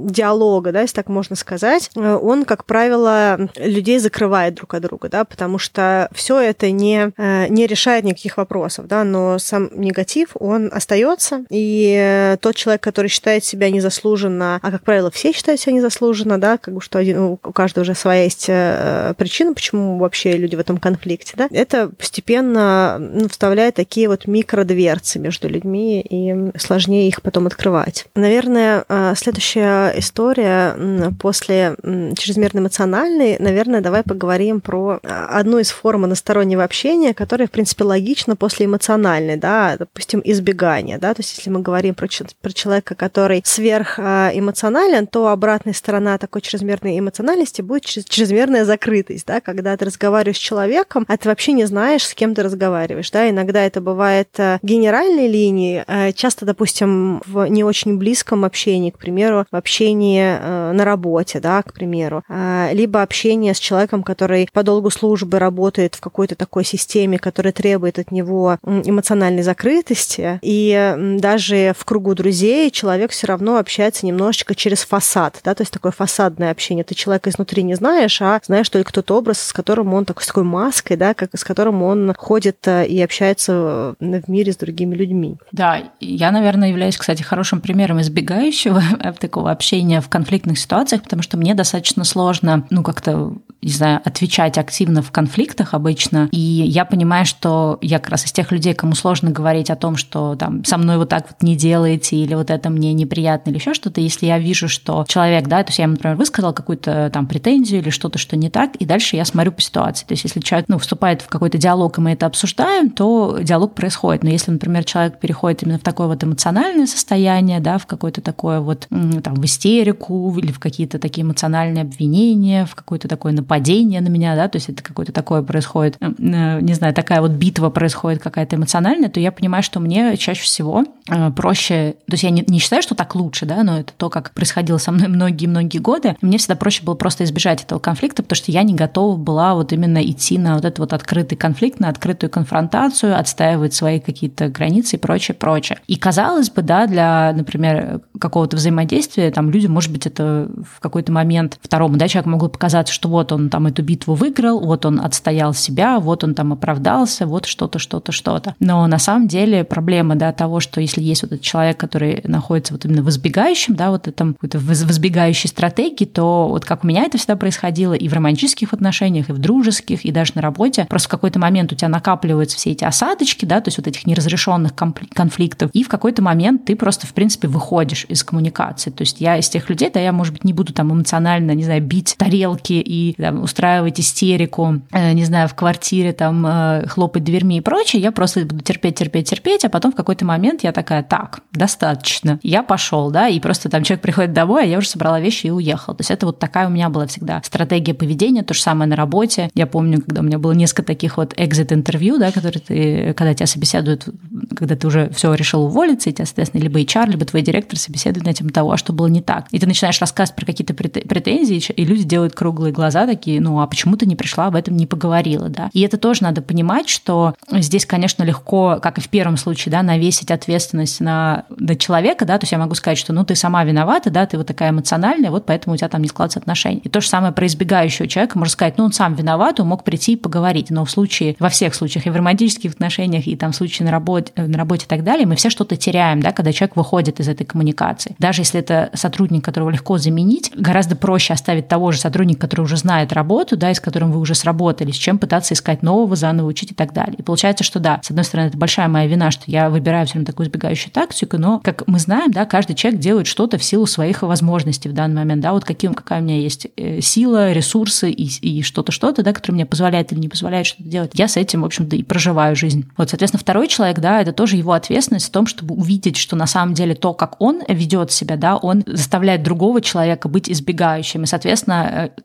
диалога, да, если так можно сказать, э, он, как правило, людей закрывает друг от друга, да, потому что все это не, э, не решает никаких вопросов, да, но сам негатив, он остается, и тот человек, который считает себя незаслуженно, а, как правило, все считают себя незаслуженно, да, как бы что один, у каждого уже своя есть э, причина, почему вообще люди в этом конфликте, да, это постепенно ну, вставляет такие вот микродверцы между людьми, и сложнее их потом открывать. Наверное, э, следующая история после чрезмерно эмоциональной, наверное, давай поговорим про одну из форм одностороннего общения, которая, в принципе, логична после эмоциональной, да, допустим, избегания, да, то есть если мы говорим про, про человека, который сверхэмоционален, то обратная сторона такой чрезмерной эмоциональности будет чрезмерная закрытость, да, когда ты разговариваешь с человеком, а ты вообще не знаешь, с кем ты разговариваешь, да, иногда это бывает э, генеральной линии, часто, допустим, в не очень близком общении, к примеру, в общении на работе, да, к примеру, либо общение с человеком, который по долгу службы работает в какой-то такой системе, которая требует от него эмоциональной закрытости, и даже в кругу друзей человек все равно общается немножечко через фасад, да, то есть такое фасадное общение. Ты человека изнутри не знаешь, а знаешь только тот образ, с которым он такой, с такой маской, да, как, с которым он ходит э, и общается в мире с другими людьми. Да, я, наверное, являюсь, кстати, хорошим примером избегающего такого общения в конфликтных ситуациях, потому что мне достаточно сложно, ну, как-то, не знаю, отвечать активно в конфликтах обычно. И я понимаю, что я как раз из тех людей, кому сложно говорить о том, что там со мной вот так вот не делаете, или вот это мне неприятно, или еще что-то, если я вижу, что человек, да, то есть я ему, например, высказал какую-то там претензию или что-то, что не так, и дальше я смотрю по ситуации. То есть если человек, ну, вступает в какой-то диалог, и мы это обсуждаем, то диалог происходит. Но если, например, человек переходит именно в такое вот эмоциональное состояние, да, в какое-то такое вот, там, в истерику или в какие-то такие эмоциональные обвинения, в какое-то такое нападение на меня, да, то есть это какое-то такое происходит, э, не знаю, такая вот битва происходит какая-то эмоциональная, то я понимаю, что мне чаще всего э, проще, то есть я не, не считаю, что так лучше, да, но это то, как происходило со мной многие-многие годы, мне всегда проще было просто избежать этого конфликта, потому что я не готова была вот именно идти на вот этот вот открытый конфликт, на открытую конфронтацию, отстаивать свои какие-то границы и прочее, прочее. И казалось бы, да, для, например, какого-то взаимодействия, там, людям, может быть, это в какой-то момент второму, да, человеку могло показаться, что вот он там эту битву выиграл, вот он отстоял себя, вот он там оправдался, вот что-то, что-то, что-то. Но на самом деле проблема, да, того, что если есть вот этот человек, который находится вот именно в избегающем, да, вот этом какой-то в избегающей стратегии, то вот как у меня это всегда происходило и в романтических отношениях, и в дружеских, и даже на работе, просто в какой-то момент у тебя накапливаются все эти осадочки, да, то есть вот этих неразрешенных конфликтов, и в какой-то момент ты просто, в принципе, выходишь из коммуникации. То есть я из тех людей, да, я, может быть, не буду там эмоционально, не знаю, бить тарелки там, устраивать истерику, э, не знаю, в квартире там э, хлопать дверьми и прочее, я просто буду терпеть, терпеть, терпеть, а потом в какой-то момент я такая, так, достаточно, я пошел, да, и просто там человек приходит домой, а я уже собрала вещи и уехала. То есть это вот такая у меня была всегда стратегия поведения, то же самое на работе. Я помню, когда у меня было несколько таких вот экзит-интервью, да, которые ты, когда тебя собеседуют, когда ты уже все решил уволиться, и тебя, соответственно, либо HR, либо твой директор собеседует на тему того, а что было не так. И ты начинаешь рассказывать про какие-то претензии, и люди делают круглые глаза такие, ну а почему ты не пришла, об этом не поговорила, да. И это тоже надо понимать, что здесь, конечно, легко, как и в первом случае, да, навесить ответственность на, на человека, да, то есть я могу сказать, что ну ты сама виновата, да, ты вот такая эмоциональная, вот поэтому у тебя там не складываются отношения. И то же самое про избегающего человека, можно сказать, ну он сам виноват, он мог прийти и поговорить, но в случае, во всех случаях, и в романтических отношениях, и там в случае на работе, на работе и так далее, мы все что-то теряем, да, когда человек выходит из этой коммуникации. Даже если это сотрудник, которого легко заменить, гораздо проще оставить того же сотрудника, который уже знает работу, да, и с которым вы уже сработались, чем пытаться искать нового, заново учить и так далее. И получается, что да, с одной стороны, это большая моя вина, что я выбираю все время такую избегающую тактику, но, как мы знаем, да, каждый человек делает что-то в силу своих возможностей в данный момент, да, вот какие, какая у меня есть э, сила, ресурсы и, и что-то, что-то, да, которое мне позволяет или не позволяет что-то делать. Я с этим, в общем-то, и проживаю жизнь. Вот, соответственно, второй человек, да, это тоже его ответственность в том, чтобы увидеть, что на самом деле то, как он ведет себя, да, он заставляет другого человека быть избегающим. И, соответственно, э,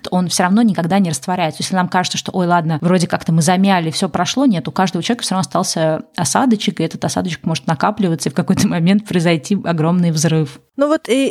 конфликт, он все равно никогда не растворяется. Если нам кажется, что, ой, ладно, вроде как-то мы замяли, все прошло, нет, у каждого человека все равно остался осадочек, и этот осадочек может накапливаться, и в какой-то момент произойти огромный взрыв. Ну вот и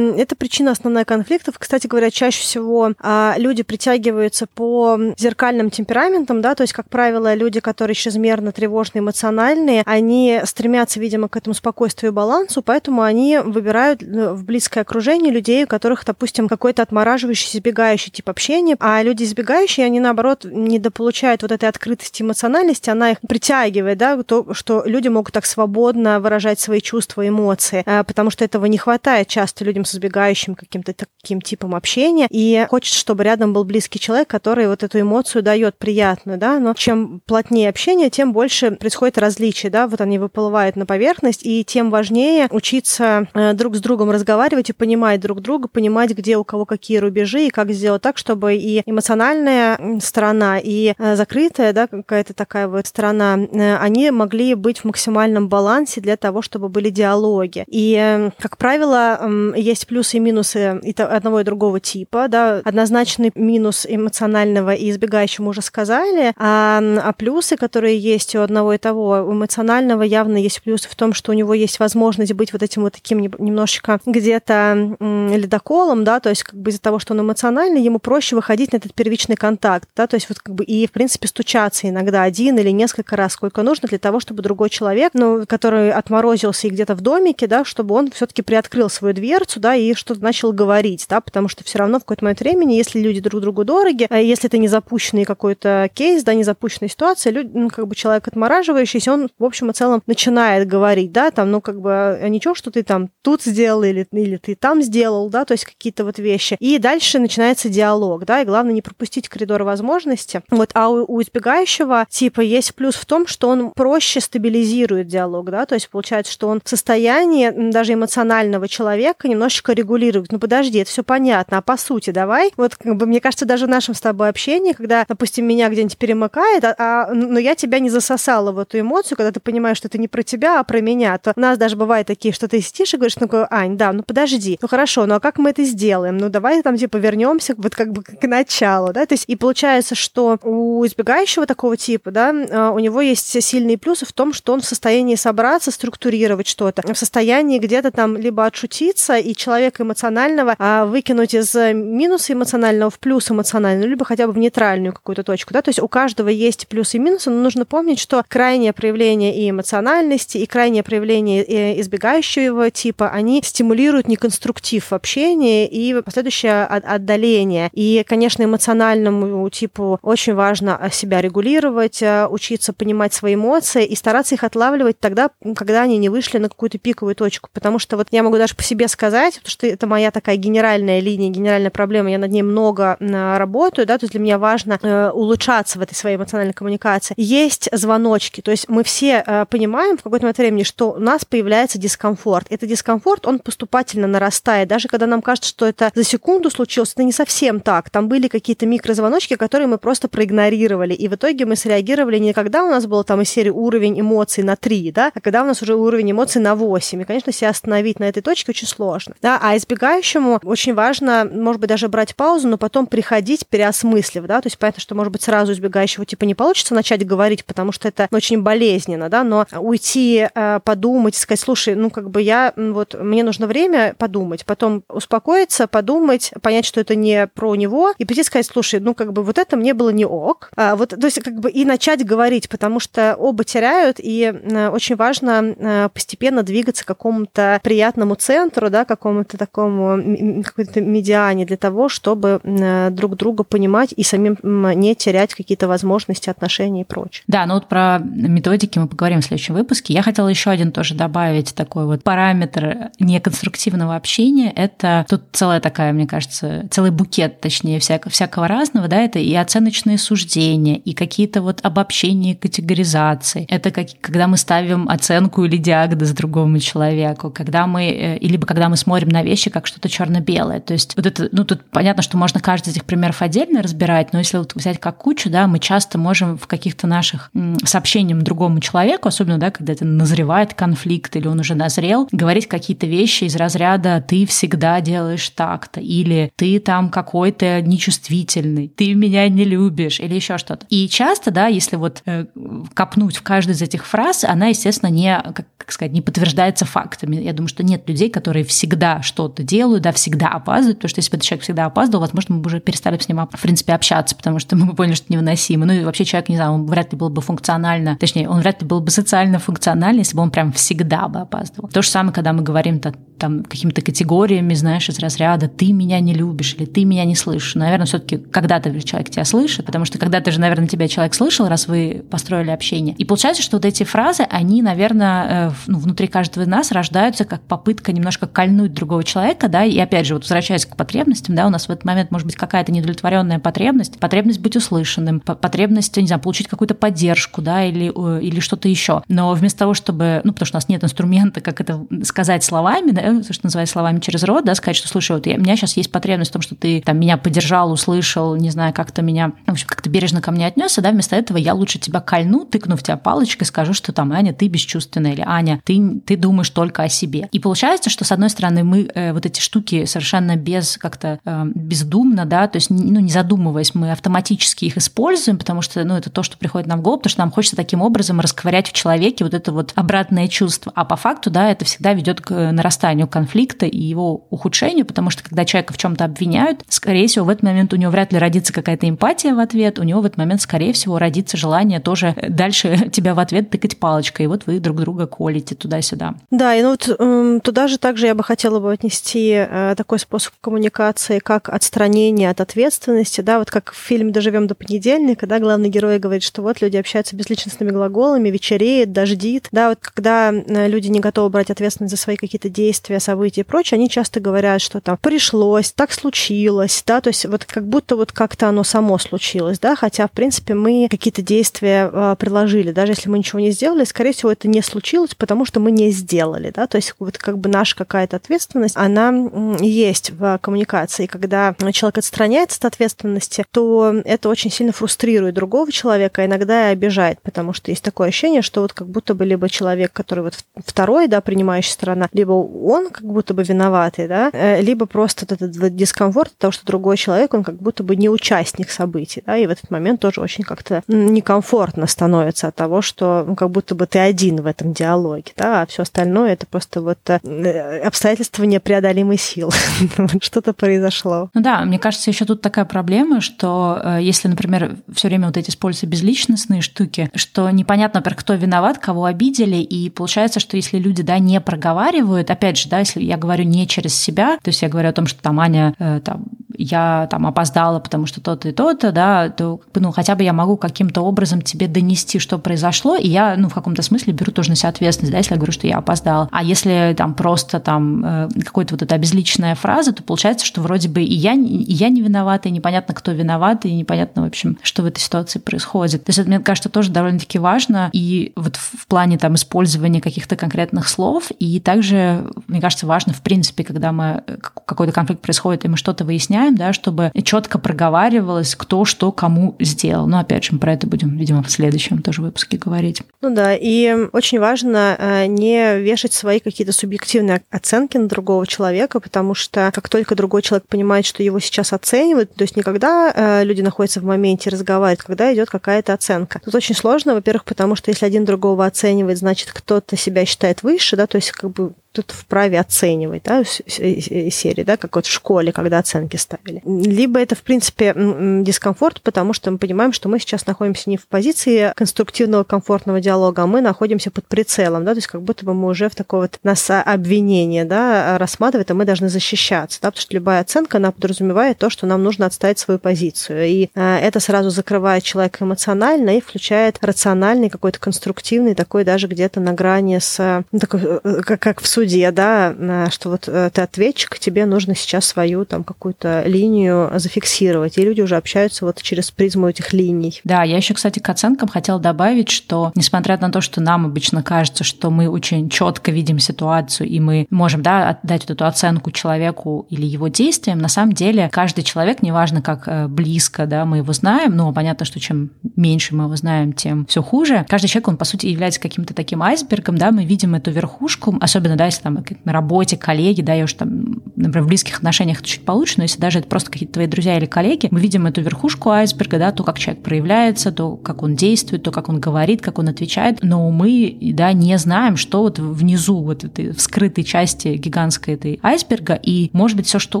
это причина основная конфликтов. Кстати говоря, чаще всего а, люди притягиваются по зеркальным темпераментам, да, то есть, как правило, люди, которые чрезмерно тревожные, эмоциональные, они стремятся, видимо, к этому спокойствию и балансу, поэтому они выбирают э, в близкое окружение людей, у которых, допустим, какой-то отмораживающий, избегающий тип общения, а люди избегающие, они, наоборот, недополучают вот этой открытости, эмоциональности, она их притягивает, да, то, что люди могут так свободно выражать свои чувства, эмоции, э, потому что этого не хватает часто людям с избегающим каким-то таким типом общения, и хочется, чтобы рядом был близкий человек, который вот эту эмоцию дает приятную, да, но чем плотнее общение, тем больше происходит различий, да, вот они выплывают на поверхность, и тем важнее учиться э, друг с другом разговаривать и понимать друг друга, понимать, где у кого какие рубежи, и как сделать так, чтобы и эмоциональная сторона, и э, закрытая, да, какая-то такая вот сторона, э, они могли быть в максимальном балансе для того, чтобы были диалоги. И, как правило, правило, есть плюсы и минусы одного и другого типа. Да? Однозначный минус эмоционального и избегающего уже сказали, а, а плюсы, которые есть у одного и того, у эмоционального явно есть плюсы в том, что у него есть возможность быть вот этим вот таким немножечко где-то ледоколом, да, то есть как бы из-за того, что он эмоциональный, ему проще выходить на этот первичный контакт, да, то есть вот как бы и, в принципе, стучаться иногда один или несколько раз, сколько нужно для того, чтобы другой человек, ну, который отморозился и где-то в домике, да, чтобы он все-таки приоткрыл открыл свою дверцу, да, и что-то начал говорить, да, потому что все равно в какой-то момент времени, если люди друг другу дороги, а если это не запущенный какой-то кейс, да, не запущенная ситуация, люди, ну, как бы человек отмораживающийся, он, в общем и целом, начинает говорить, да, там, ну, как бы, а ничего, что ты там тут сделал или, или ты там сделал, да, то есть какие-то вот вещи. И дальше начинается диалог, да, и главное не пропустить коридор возможности. Вот, а у, у избегающего типа есть плюс в том, что он проще стабилизирует диалог, да, то есть получается, что он в состоянии даже эмоционального человека немножечко регулировать. Ну, подожди, это все понятно, а по сути давай. Вот, как бы, мне кажется, даже в нашем с тобой общении, когда, допустим, меня где-нибудь перемыкает, а, а, но я тебя не засосала в эту эмоцию, когда ты понимаешь, что это не про тебя, а про меня, то у нас даже бывают такие, что ты сидишь и говоришь, ну, Ань, да, ну подожди, ну хорошо, ну а как мы это сделаем? Ну давай там типа вернемся вот как бы к началу, да, то есть и получается, что у избегающего такого типа, да, а, у него есть сильные плюсы в том, что он в состоянии собраться, структурировать что-то, в состоянии где-то там либо отшутиться и человека эмоционального а, выкинуть из минуса эмоционального в плюс эмоциональный, либо хотя бы в нейтральную какую-то точку. Да? То есть у каждого есть плюсы и минусы, но нужно помнить, что крайнее проявление и эмоциональности, и крайнее проявление э, избегающего типа, они стимулируют неконструктив в и последующее отдаление. И, конечно, эмоциональному типу очень важно себя регулировать, э, учиться понимать свои эмоции и стараться их отлавливать тогда, когда они не вышли на какую-то пиковую точку. Потому что вот я могу даже по себе сказать, потому что это моя такая генеральная линия, генеральная проблема, я над ней много работаю, да, то есть для меня важно э, улучшаться в этой своей эмоциональной коммуникации. Есть звоночки, то есть мы все э, понимаем в какой-то момент времени, что у нас появляется дискомфорт. Этот дискомфорт, он поступательно нарастает. Даже когда нам кажется, что это за секунду случилось, это не совсем так. Там были какие-то микрозвоночки, которые мы просто проигнорировали. И в итоге мы среагировали не когда у нас было там из серии уровень эмоций на 3, да, а когда у нас уже уровень эмоций на 8. И, конечно, себя остановить на этой точке очень сложно. Да? А избегающему очень важно, может быть, даже брать паузу, но потом приходить, переосмыслив. Да? То есть понятно, что, может быть, сразу избегающего типа не получится начать говорить, потому что это очень болезненно, да? но уйти, э, подумать, сказать, слушай, ну как бы я, вот, мне нужно время подумать, потом успокоиться, подумать, понять, что это не про него, и прийти сказать, слушай, ну как бы вот это мне было не ок. А, вот, то есть как бы и начать говорить, потому что оба теряют, и а, очень важно а, постепенно двигаться к какому-то приятному центру, да, какому-то такому какой-то медиане для того, чтобы а, друг друга понимать и самим не терять какие-то возможности, отношений и прочее. Да, ну вот про методики мы поговорим в следующем выпуске. Я хотела еще один тоже добавить такой вот параметр неконструктивного общения. Это тут целая такая, мне кажется, целый букет, точнее, всякого, всякого разного, да, это и оценочные суждения, и какие-то вот обобщения категоризации. Это как, когда мы ставим оценку или диагноз другому человеку, когда мы, э, и либо когда мы смотрим на вещи как что-то черно-белое. То есть вот это, ну тут понятно, что можно каждый из этих примеров отдельно разбирать, но если вот взять как кучу, да, мы часто можем в каких-то наших сообщениях другому человеку, особенно, да, когда это назревает конфликт или он уже назрел, говорить какие-то вещи из разряда «ты всегда делаешь так-то» или «ты там какой-то нечувствительный», «ты меня не любишь» или еще что-то. И часто, да, если вот э, копнуть в каждую из этих фраз, она, естественно, не, как, как сказать, не подтверждается фактами. Я думаю, что нет людей, которые всегда что-то делают, да, всегда опаздывают, потому что если бы этот человек всегда опаздывал, возможно, мы бы уже перестали с ним, в принципе, общаться, потому что мы бы поняли, что невыносимо. Ну и вообще человек, не знаю, он вряд ли был бы функционально, точнее, он вряд ли был бы социально функциональный, если бы он прям всегда бы опаздывал. То же самое, когда мы говорим -то, там какими-то категориями, знаешь, из разряда «ты меня не любишь» или «ты меня не слышишь». Наверное, все таки когда-то человек тебя слышит, потому что когда-то же, наверное, тебя человек слышал, раз вы построили общение. И получается, что вот эти фразы, они, наверное, э, ну, внутри каждого из нас рождаются как попытка немножко кольнуть другого человека, да, и опять же, вот возвращаясь к потребностям, да, у нас в этот момент может быть какая-то недовлетворенная потребность, потребность быть услышанным, потребность, не знаю, получить какую-то поддержку, да, или, э, или что-то еще. Но вместо того, чтобы, ну, потому что у нас нет инструмента, как это сказать словами, да, то, что называется словами через рот, да, сказать, что, слушай, вот я, у меня сейчас есть потребность в том, что ты там меня поддержал, услышал, не знаю, как-то меня, в общем, как-то бережно ко мне отнесся, да, вместо этого я лучше тебя кольну, тыкну в тебя палочкой, скажу, что там, Аня, ты бесчувственная, или Аня, ты, ты думаешь только о себе. И получается, что, с одной стороны, мы э, вот эти штуки совершенно без как-то э, бездумно, да, то есть, ну, не задумываясь, мы автоматически их используем, потому что, ну, это то, что приходит нам в голову, потому что нам хочется таким образом расковырять в человеке вот это вот обратное чувство. А по факту, да, это всегда ведет к нарастанию конфликта и его ухудшению, потому что когда человека в чем-то обвиняют, скорее всего, в этот момент у него вряд ли родится какая-то эмпатия в ответ, у него в этот момент, скорее всего, родится желание тоже дальше тебя в ответ тыкать палочкой, и вот вы друг друга колите туда-сюда. Да, и ну вот э, туда же также я бы хотела бы отнести э, такой способ коммуникации, как отстранение от ответственности, да, вот как в фильме «Доживем до понедельника», да, главный герой говорит, что вот люди общаются безличностными глаголами, вечереет, дождит, да, вот когда э, люди не готовы брать ответственность за свои какие-то действия, события и прочее, они часто говорят, что там пришлось, так случилось, да, то есть вот как будто вот как-то оно само случилось, да, хотя, в принципе, мы какие-то действия э, приложили, даже если мы ничего не сделали, скорее всего, это не случилось, потому что мы не сделали, да, то есть вот как бы наша какая-то ответственность, она есть в коммуникации, когда человек отстраняется от ответственности, то это очень сильно фрустрирует другого человека, а иногда и обижает, потому что есть такое ощущение, что вот как будто бы либо человек, который вот второй, да, принимающая сторона, либо он как будто бы виноватый, да, э, либо просто этот дискомфорт от того, что другой человек, он как будто бы не участник событий, да, и в этот момент тоже очень как-то некомфортно становится от того, что ну, как будто бы ты один в этом диалоге, да, а все остальное это просто вот э, обстоятельства непреодолимой сил. Что-то произошло. Ну да, мне кажется, еще тут такая проблема, что э, если, например, все время вот эти используются безличностные штуки, что непонятно, например, кто виноват, кого обидели, и получается, что если люди, да, не проговаривают, опять же, да, если я говорю не через себя, то есть я говорю о том, что там Аня э, там я там опоздала, потому что то-то и то-то, да, то ну, хотя бы я могу каким-то образом тебе донести, что произошло, и я, ну, в каком-то смысле беру тоже на себя ответственность, да, если я говорю, что я опоздала. А если там просто там э, какой-то вот эта обезличенная фраза, то получается, что вроде бы и я, и я не виновата, и непонятно, кто виноват, и непонятно, в общем, что в этой ситуации происходит. То есть это, мне кажется, тоже довольно-таки важно, и вот в плане там использования каких-то конкретных слов, и также, мне кажется, важно, в принципе, когда мы э, какой-то конфликт происходит, и мы что-то выясняем, да, чтобы четко проговаривалось, кто что кому сделал. Но опять же, мы про это будем, видимо, в следующем тоже выпуске говорить. Ну да, и очень важно э, не вешать свои какие-то субъективные оценки на другого человека, потому что как только другой человек понимает, что его сейчас оценивают, то есть не когда э, люди находятся в моменте разговаривают, когда идет какая-то оценка. Тут очень сложно, во-первых, потому что если один другого оценивает, значит, кто-то себя считает выше, да, то есть как бы тут вправе оценивать, да, серии, да, как вот в школе, когда оценки ставили. Либо это, в принципе, дискомфорт, потому что мы понимаем, что мы сейчас находимся не в позиции конструктивного, комфортного диалога, а мы находимся под прицелом, да, то есть как будто бы мы уже в такое вот нас обвинение, да, рассматривает, а мы должны защищаться, да, потому что любая оценка, она подразумевает то, что нам нужно отставить свою позицию. И а, это сразу закрывает человека эмоционально и включает рациональный какой-то конструктивный, такой даже где-то на грани с, ну, такой, э, как, как в суде, да, что вот э, ты ответчик, тебе нужно сейчас свою там какую-то линию зафиксировать, и люди уже общаются вот через призму этих линий. Да, я еще, кстати, к оценкам хотела добавить, что несмотря на то, что нам обычно кажется, что мы очень четко видим ситуацию, и мы можем, да, дать вот эту оценку человеку или его действиям, на самом деле каждый человек, неважно, как э, близко, да, мы его знаем, но понятно, что чем меньше мы его знаем, тем все хуже. Каждый человек, он, по сути, является каким-то таким айсбергом, да, мы видим эту верхушку, особенно, да, если там на работе, коллеги, да, я уж там, например, в близких отношениях это чуть получше, но если даже это просто какие-то твои друзья или коллеги, мы видим эту верхушку айсберга, да, то, как человек проявляется, то, как он действует, то, как он говорит, как он отвечает, но мы, да, не знаем, что вот внизу вот этой вскрытой части гигантской этой айсберга, и может быть все что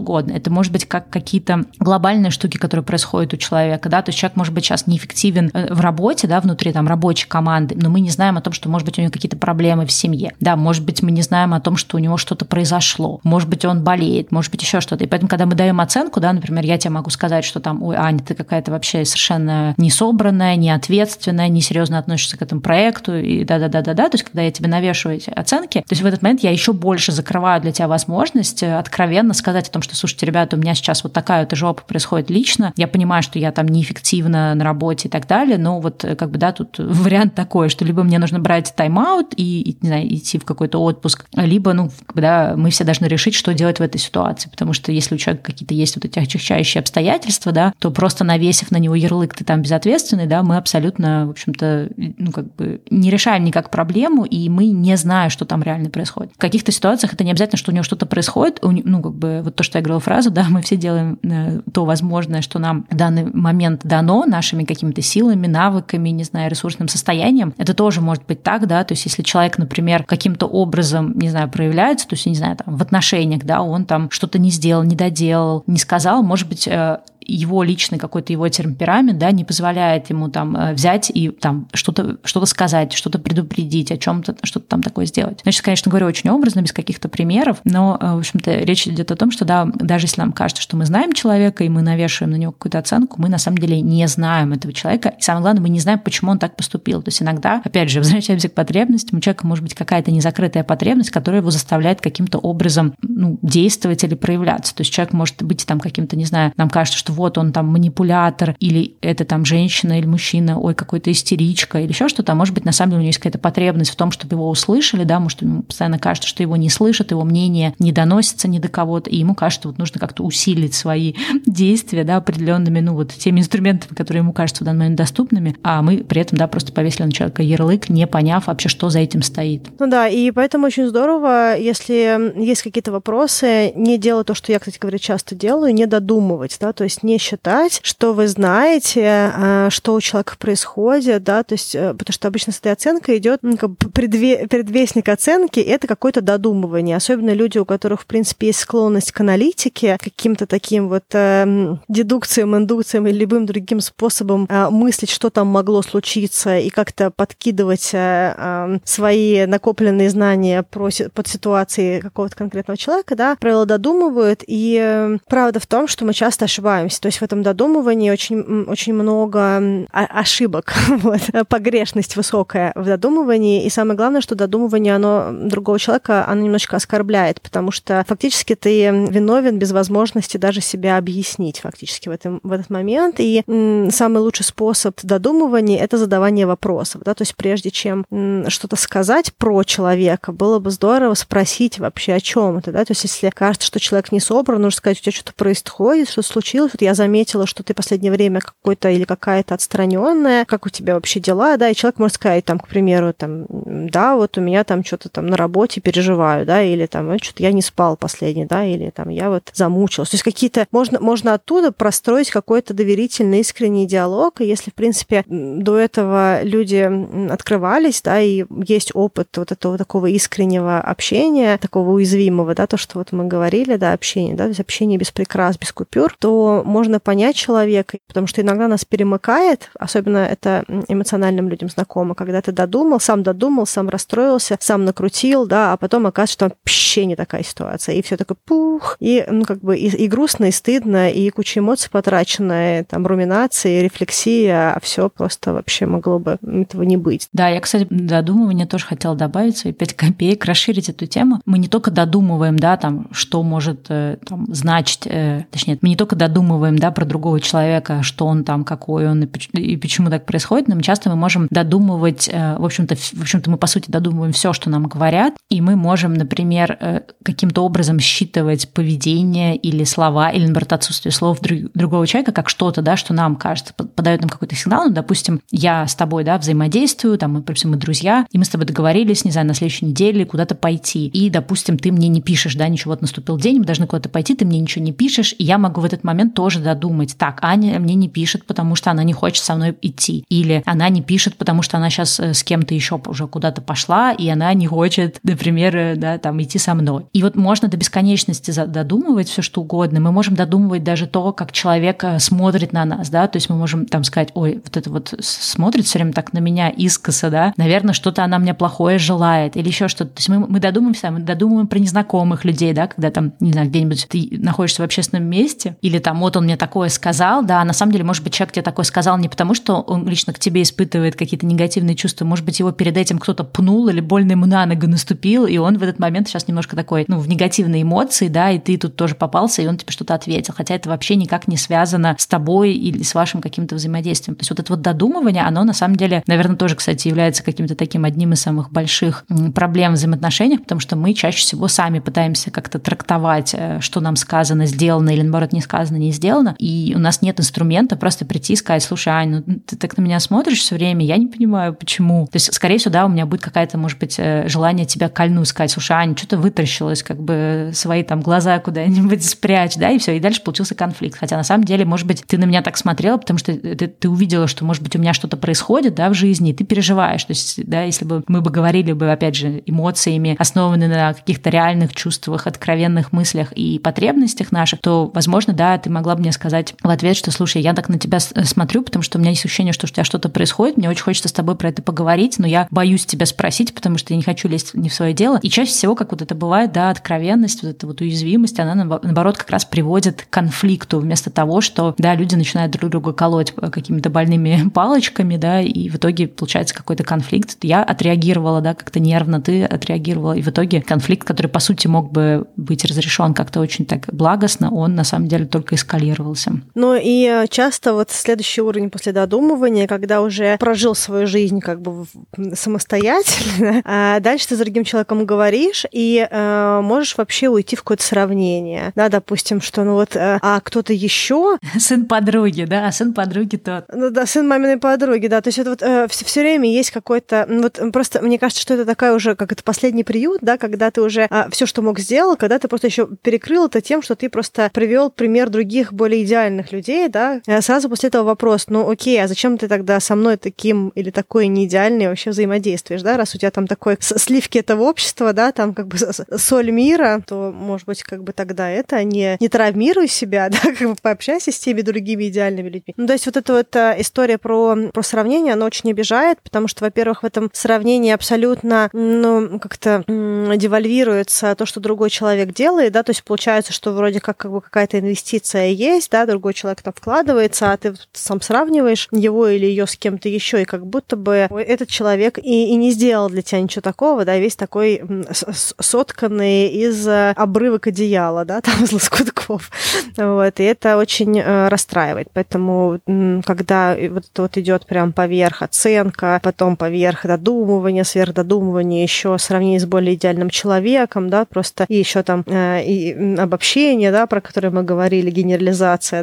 угодно. Это может быть как какие-то глобальные штуки, которые происходят у человека, да, то есть человек может быть сейчас неэффективен э, в работе, да, внутри там рабочей команды, но мы не знаем о том, что может быть у него какие-то проблемы в семье, да, может быть мы не знаем о том, что у него что-то произошло, может быть он болеет, может быть еще что-то, и поэтому, когда мы даем оценку, да, например, я тебе могу сказать, что там, ой, Аня, ты какая-то вообще совершенно не собранная, не ответственная, несерьезно относишься к этому проекту, и да-да-да-да-да, то есть когда я тебе навешиваю эти оценки, то есть в этот момент я еще больше закрываю для тебя возможность э, откровенно сказать о том, что, слушайте, ребята, у меня сейчас вот такая вот жопа происходит лично, я понимаю, что я там неэффективна на работе и так далее, но вот э, как бы, да, тут вариант такой, что либо мне нужно брать тайм-аут и, и, не знаю, идти в какой-то отпуск, либо, ну, да, мы все должны решить, что делать в этой ситуации, потому что если у человека какие-то есть вот эти отягчающие обстоятельства, да, то просто навесив на него ярлык, ты там безответственный, да, мы абсолютно, в общем-то, ну, как бы не решаем никак проблему, и мы не знаем, что там реально происходит. В каких-то ситуациях это не обязательно, что у него что-то происходит, ну, как бы вот то, что я говорила фразу, да, мы все делаем э, то возможное, что нам в данный момент дано нашими какими-то силами, навыками, не знаю, ресурсным состоянием. Это тоже может быть так, да, то есть если человек, например, каким-то образом, не знаю, проявляется, то есть, не знаю, там, в отношениях, да, он там что-то не сделал, не доделал, не сказал, может быть, э, его личный какой-то его темперамент, да, не позволяет ему там э, взять и там что-то что сказать, что-то предупредить, о чем-то, что-то там такое сделать. Значит, конечно, говорю очень образно, без каких-то примеров, но, э, в общем-то, речь идет о том, что, да, даже если нам кажется, что мы знаем человека, и мы навешиваем на него какую-то оценку, мы на самом деле не знаем этого человека, и самое главное, мы не знаем, почему он так поступил. То есть иногда, опять же, возвращаемся к потребностям, у человека может быть какая-то незакрытая потребность, которая его заставляет каким-то образом ну, действовать или проявляться. То есть человек может быть там каким-то, не знаю, нам кажется, что вот он там манипулятор, или это там женщина или мужчина, ой, какой-то истеричка, или еще что-то, а может быть, на самом деле у него есть какая-то потребность в том, чтобы его услышали, да, может, ему постоянно кажется, что его не слышат, его мнение не доносится ни до кого-то, и ему кажется, вот нужно как-то усилить свои действия, да, определенными, ну, вот теми инструментами, которые ему кажутся в данный момент доступными, а мы при этом, да, просто повесили на человека ярлык, не поняв вообще, что за этим стоит. Ну да, и поэтому очень здорово, если есть какие-то вопросы, не делать то, что я, кстати говоря, часто делаю, не додумывать, да, то есть не считать, что вы знаете, а, что у человека происходит, да, то есть, э, потому что обычно с этой оценкой идет ну, как бы предве- предвестник оценки, это какое-то додумывание, особенно люди, у которых, в принципе, есть склонность к аналитике, каким-то таким вот э, дедукциям, индукциям или любым другим способом э, мыслить, что там могло случиться, и как-то подкидывать э, э, свои накопленные знания про, под ситуацией какого-то конкретного человека, да, правила додумывают, и э, правда в том, что мы часто ошибаемся, то есть в этом додумывании очень, очень много ошибок, вот, погрешность высокая в додумывании, и самое главное, что додумывание, оно другого человека, оно немножечко оскорбляет, потому что фактически ты виновен без возможности даже себя объяснить фактически в, этом, в этот момент, и самый лучший способ додумывания — это задавание вопросов, да, то есть прежде чем что-то сказать про человека, было бы здорово спросить вообще о чем это, да, то есть если кажется, что человек не собран, нужно сказать, у тебя что-то происходит, что случилось, вот я заметила что ты последнее время какой-то или какая-то отстраненная, как у тебя вообще дела, да, и человек может сказать, там, к примеру, там, да, вот у меня там что-то там на работе переживаю, да, или там, что-то я не спал последний, да, или там я вот замучилась. То есть какие-то, можно можно оттуда простроить какой-то доверительный, искренний диалог. И если, в принципе, до этого люди открывались, да, и есть опыт вот этого такого искреннего общения, такого уязвимого, да, то, что вот мы говорили, да, общение, да, то есть общение без прикрас, без купюр, то можно понять человека, потому что иногда нас перемыкает, особенно это эмоциональным людям знакомо, когда ты додумал, сам додумал, сам расстроился, сам накрутил, да, а потом оказывается, что вообще не такая ситуация, и все такое пух, и, ну, как бы и, и грустно, и стыдно, и куча эмоций потраченная, там, руминации, рефлексия, а все просто вообще могло бы этого не быть. Да, я, кстати, додумывание тоже хотела добавить свои 5 копеек, расширить эту тему. Мы не только додумываем, да, там, что может э, там, значить, э, точнее, мы не только додумываем, да, про другого человека, что он там, какой он и почему так происходит, но часто мы можем додумывать, э, в общем-то, в общем-то, мы, по сути, додумываем все, что нам говорят, и мы можем, например, каким-то образом считывать поведение или слова, или, наоборот, отсутствие слов другого человека как что-то, да, что нам кажется, подает нам какой-то сигнал. Ну, допустим, я с тобой, да, взаимодействую, там, мы, допустим, мы друзья, и мы с тобой договорились, не знаю, на следующей неделе куда-то пойти. И, допустим, ты мне не пишешь, да, ничего, вот наступил день, мы должны куда-то пойти, ты мне ничего не пишешь, и я могу в этот момент тоже додумать, так, Аня мне не пишет, потому что она не хочет со мной идти. Или она не пишет, потому что она сейчас э, с кем-то еще уже куда-то пошла, и она не хочет, например, э, да, там, идти со мной. И вот можно до бесконечности додумывать все что угодно. Мы можем додумывать даже то, как человек э, смотрит на нас, да, то есть мы можем там сказать, ой, вот это вот смотрит все время так на меня искоса, да, наверное, что-то она мне плохое желает или еще что-то. То есть мы, мы додумываемся, мы додумываем про незнакомых людей, да, когда там, не знаю, где-нибудь ты находишься в общественном месте, или там вот он мне такое сказал, да, на самом деле, может быть, человек тебе такое сказал не потому, что он лично к тебе испытывает какие-то негативные чувства, может быть, его перед этим кто-то пнул или больно ему на ногу наступил, и он в этот момент сейчас немножко такой, ну, в негативной эмоции, да, и ты тут тоже попался, и он тебе что-то ответил, хотя это вообще никак не связано с тобой или с вашим каким-то взаимодействием. То есть вот это вот додумывание, оно на самом деле, наверное, тоже, кстати, является каким-то таким одним из самых больших проблем в взаимоотношениях, потому что мы чаще всего сами пытаемся как-то трактовать, э, что нам сказано, сделано или, наоборот, не сказано, не сделано, и у нас нет инструмента просто прийти и сказать, слушай, Ань, ну ты так на меня смотришь все время, я не понимаю, почему. То есть, скорее всего, да, у меня будет какая-то, может быть, э, желание тебя кольнуть, сказать, слушай, Ань, что ты вытаращилась, как бы свои там глаза куда-нибудь спрячь, да, и все, и дальше получился конфликт. Хотя на самом деле, может быть, ты на меня так смотрела, потому что ты, ты увидела, что, может быть, у меня что-то происходит, да, в жизни, и ты переживаешь. То есть, да, если бы мы бы говорили бы, опять же, эмоциями, основанные на каких-то реальных чувствах, откровенных мыслях и потребностях наших, то, возможно, да, ты могла бы мне сказать в ответ, что, слушай, я так на тебя смотрю, потому что у меня есть ощущение, что у тебя что-то происходит, мне очень хочется с тобой про это поговорить, но я боюсь тебя спросить, потому что я не хочу лезть не в свое дело. И чаще всего, как вот это бывает, да, откровенность, вот эта вот уязвимость, она, наоборот, как раз приводит к конфликту вместо того, что, да, люди начинают друг друга колоть какими-то больными палочками, да, и в итоге получается какой-то конфликт. Я отреагировала, да, как-то нервно, ты отреагировала, и в итоге конфликт, который, по сути, мог бы быть разрешен как-то очень так благостно, он на самом деле только эскалировался. Ну и э, часто вот следующий уровень после додумывания, когда уже прожил свою жизнь как бы самостоятельно, а дальше ты с другим человеком говоришь, и э, можешь вообще уйти в какое-то сравнение. Да, допустим, что ну вот, э, а кто-то еще. Сын подруги, да, а сын подруги тот. Ну да, сын маминой подруги, да. То есть это вот э, все, все время есть какой-то. Ну, вот просто мне кажется, что это такая уже, как это последний приют, да, когда ты уже э, все, что мог, сделал, когда ты просто еще перекрыл это тем, что ты просто привел пример других более идеальных людей, да. Э, сразу после этого вопрос: ну окей, а зачем ты тогда со мной таким или такой не идеальный вообще взаимодействуешь, да, раз у тебя там такой сливки этого общества, да, там как бы соль мира, то, может быть, как бы тогда это не, не травмируй себя, да, как бы пообщайся с теми другими идеальными людьми. Ну, то есть вот эта вот э, история про, про сравнение, она очень обижает, потому что, во-первых, в этом сравнении абсолютно, ну, как-то девальвируется то, что другой человек делает, да, то есть получается, что вроде как, как бы какая-то инвестиция да, другой человек там вкладывается, а ты сам сравниваешь его или ее с кем-то еще, и как будто бы этот человек и, и не сделал для тебя ничего такого, да, весь такой сотканный из э, обрывок одеяла, да, там из лоскутков. Вот, и это очень э, расстраивает. Поэтому, когда вот это вот идет прям поверх оценка, потом поверх додумывания, сверхдодумывания, еще сравнение с более идеальным человеком, да, просто и еще там э, и обобщение, да, про которое мы говорили, генерализация,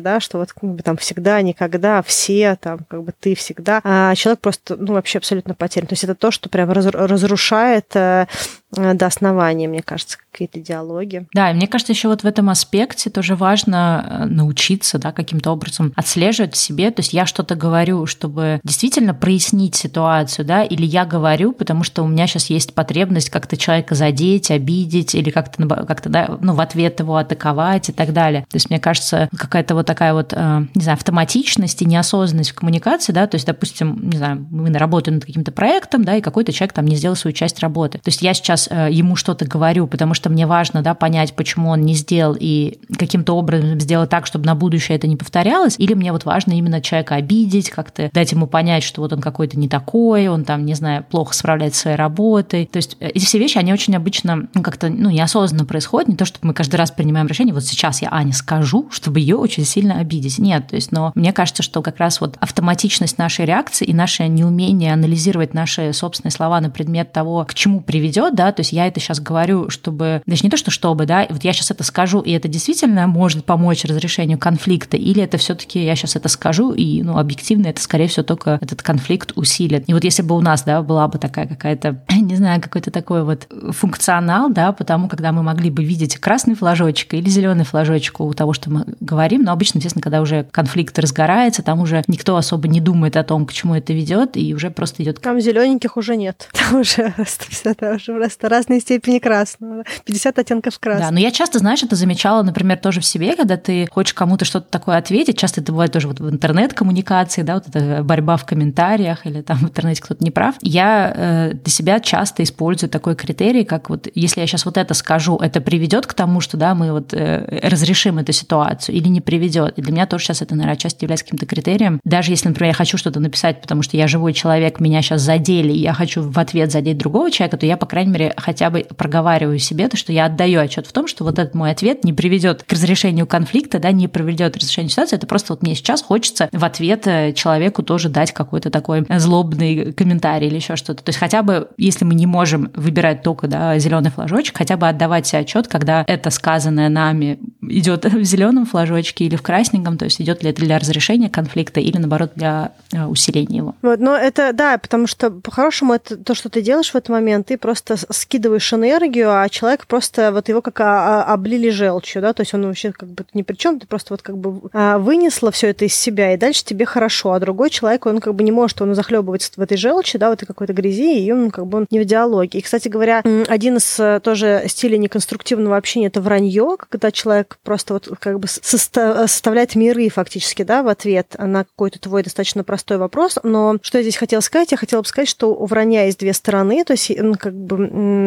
да, что вот как бы, там всегда, никогда, все, там, как бы ты всегда, а человек просто, ну, вообще абсолютно потерян. То есть это то, что прям разрушает э, до основания, мне кажется, какие-то диалоги. Да, и мне кажется, еще вот в этом аспекте тоже важно э, научиться, да, каким-то образом отслеживать в себе. То есть я что-то говорю, чтобы действительно прояснить ситуацию, да, или я говорю, потому что у меня сейчас есть потребность как-то человека задеть, обидеть или как-то, как-то да, ну, в ответ его атаковать и так далее. То есть мне кажется, какая-то вот такая вот, э, не знаю, автоматичность и неосознанность в коммуникации, да, то есть, допустим, не знаю, мы работаем над каким-то проектом, да, и какой-то человек там не сделал свою часть работы. То есть я сейчас э, ему что-то говорю, потому что мне важно, да, понять, почему он не сделал и каким-то образом сделать так, чтобы на будущее это не повторялось, или мне вот важно именно человека обидеть, как-то дать ему понять, что вот он какой-то не такой, он там, не знаю, плохо справляется со своей работой. То есть э, эти все вещи, они очень обычно ну, как-то ну, неосознанно происходят, не то, чтобы мы каждый раз принимаем решение, вот сейчас я Ане скажу, чтобы ее очень сильно обидеть. Нет, то есть, но мне кажется, что как раз вот автоматичность нашей реакции и наше неумение анализировать наши собственные слова на предмет того, к чему приведет, да, то есть я это сейчас говорю, чтобы, даже не то, что чтобы, да, вот я сейчас это скажу, и это действительно может помочь разрешению конфликта, или это все-таки я сейчас это скажу, и, ну, объективно это, скорее всего, только этот конфликт усилит. И вот если бы у нас, да, была бы такая какая-то, не знаю, какой-то такой вот функционал, да, потому когда мы могли бы видеть красный флажочек или зеленый флажочек у того, что мы говорим, но обычно, естественно, когда уже конфликт разгорается, там уже никто особо не думает о том, к чему это ведет, и уже просто идет. Там зелененьких уже нет. Там уже там уже просто разные степени красного. 50 оттенков красного. Да, но я часто, знаешь, это замечала, например, тоже в себе, когда ты хочешь кому-то что-то такое ответить, часто это бывает тоже вот в интернет-коммуникации, да, вот эта борьба в комментариях или там в интернете кто-то не прав. Я э, для себя часто использую такой критерий, как вот если я сейчас вот это скажу, это приведет к тому, что, да, мы вот э, разрешим эту ситуацию или не приведет. И для меня тоже сейчас это, наверное, отчасти является каким-то критерием. Даже если, например, я хочу что-то написать, потому что я живой человек, меня сейчас задели, и я хочу в ответ задеть другого человека, то я, по крайней мере, хотя бы проговариваю себе то, что я отдаю отчет в том, что вот этот мой ответ не приведет к разрешению конфликта, да, не приведет к разрешению ситуации. Это просто вот мне сейчас хочется в ответ э, человеку тоже дать какой-то такой злобный комментарий или еще что-то. То есть хотя бы, если мы не можем выбирать только да, зеленый флажочек, хотя бы отдавать себе отчет, когда это сказанное нами идет в зеленом флажочке или в красненьком, то есть идет ли это для разрешения конфликта или наоборот для э, усиления его. Вот, но это да, потому что по-хорошему это то, что ты делаешь в этот момент, ты просто скидываешь энергию, а человек просто вот его как а, а, облили желчью, да, то есть он вообще как бы ни при чем, ты просто вот как бы а, вынесла все это из себя, и дальше тебе хорошо, а другой человек, он как бы не может, он захлебывается в этой желчи, да, в этой какой-то грязи, и он как бы он не в диалоге. И, кстати говоря, один из э, тоже стилей неконструктивного общения это вранье, когда человек просто вот как бы составляет миры фактически, да, в ответ на какой-то твой достаточно простой вопрос. Но что я здесь хотела сказать? Я хотела бы сказать, что у вранья есть две стороны, то есть ну, как бы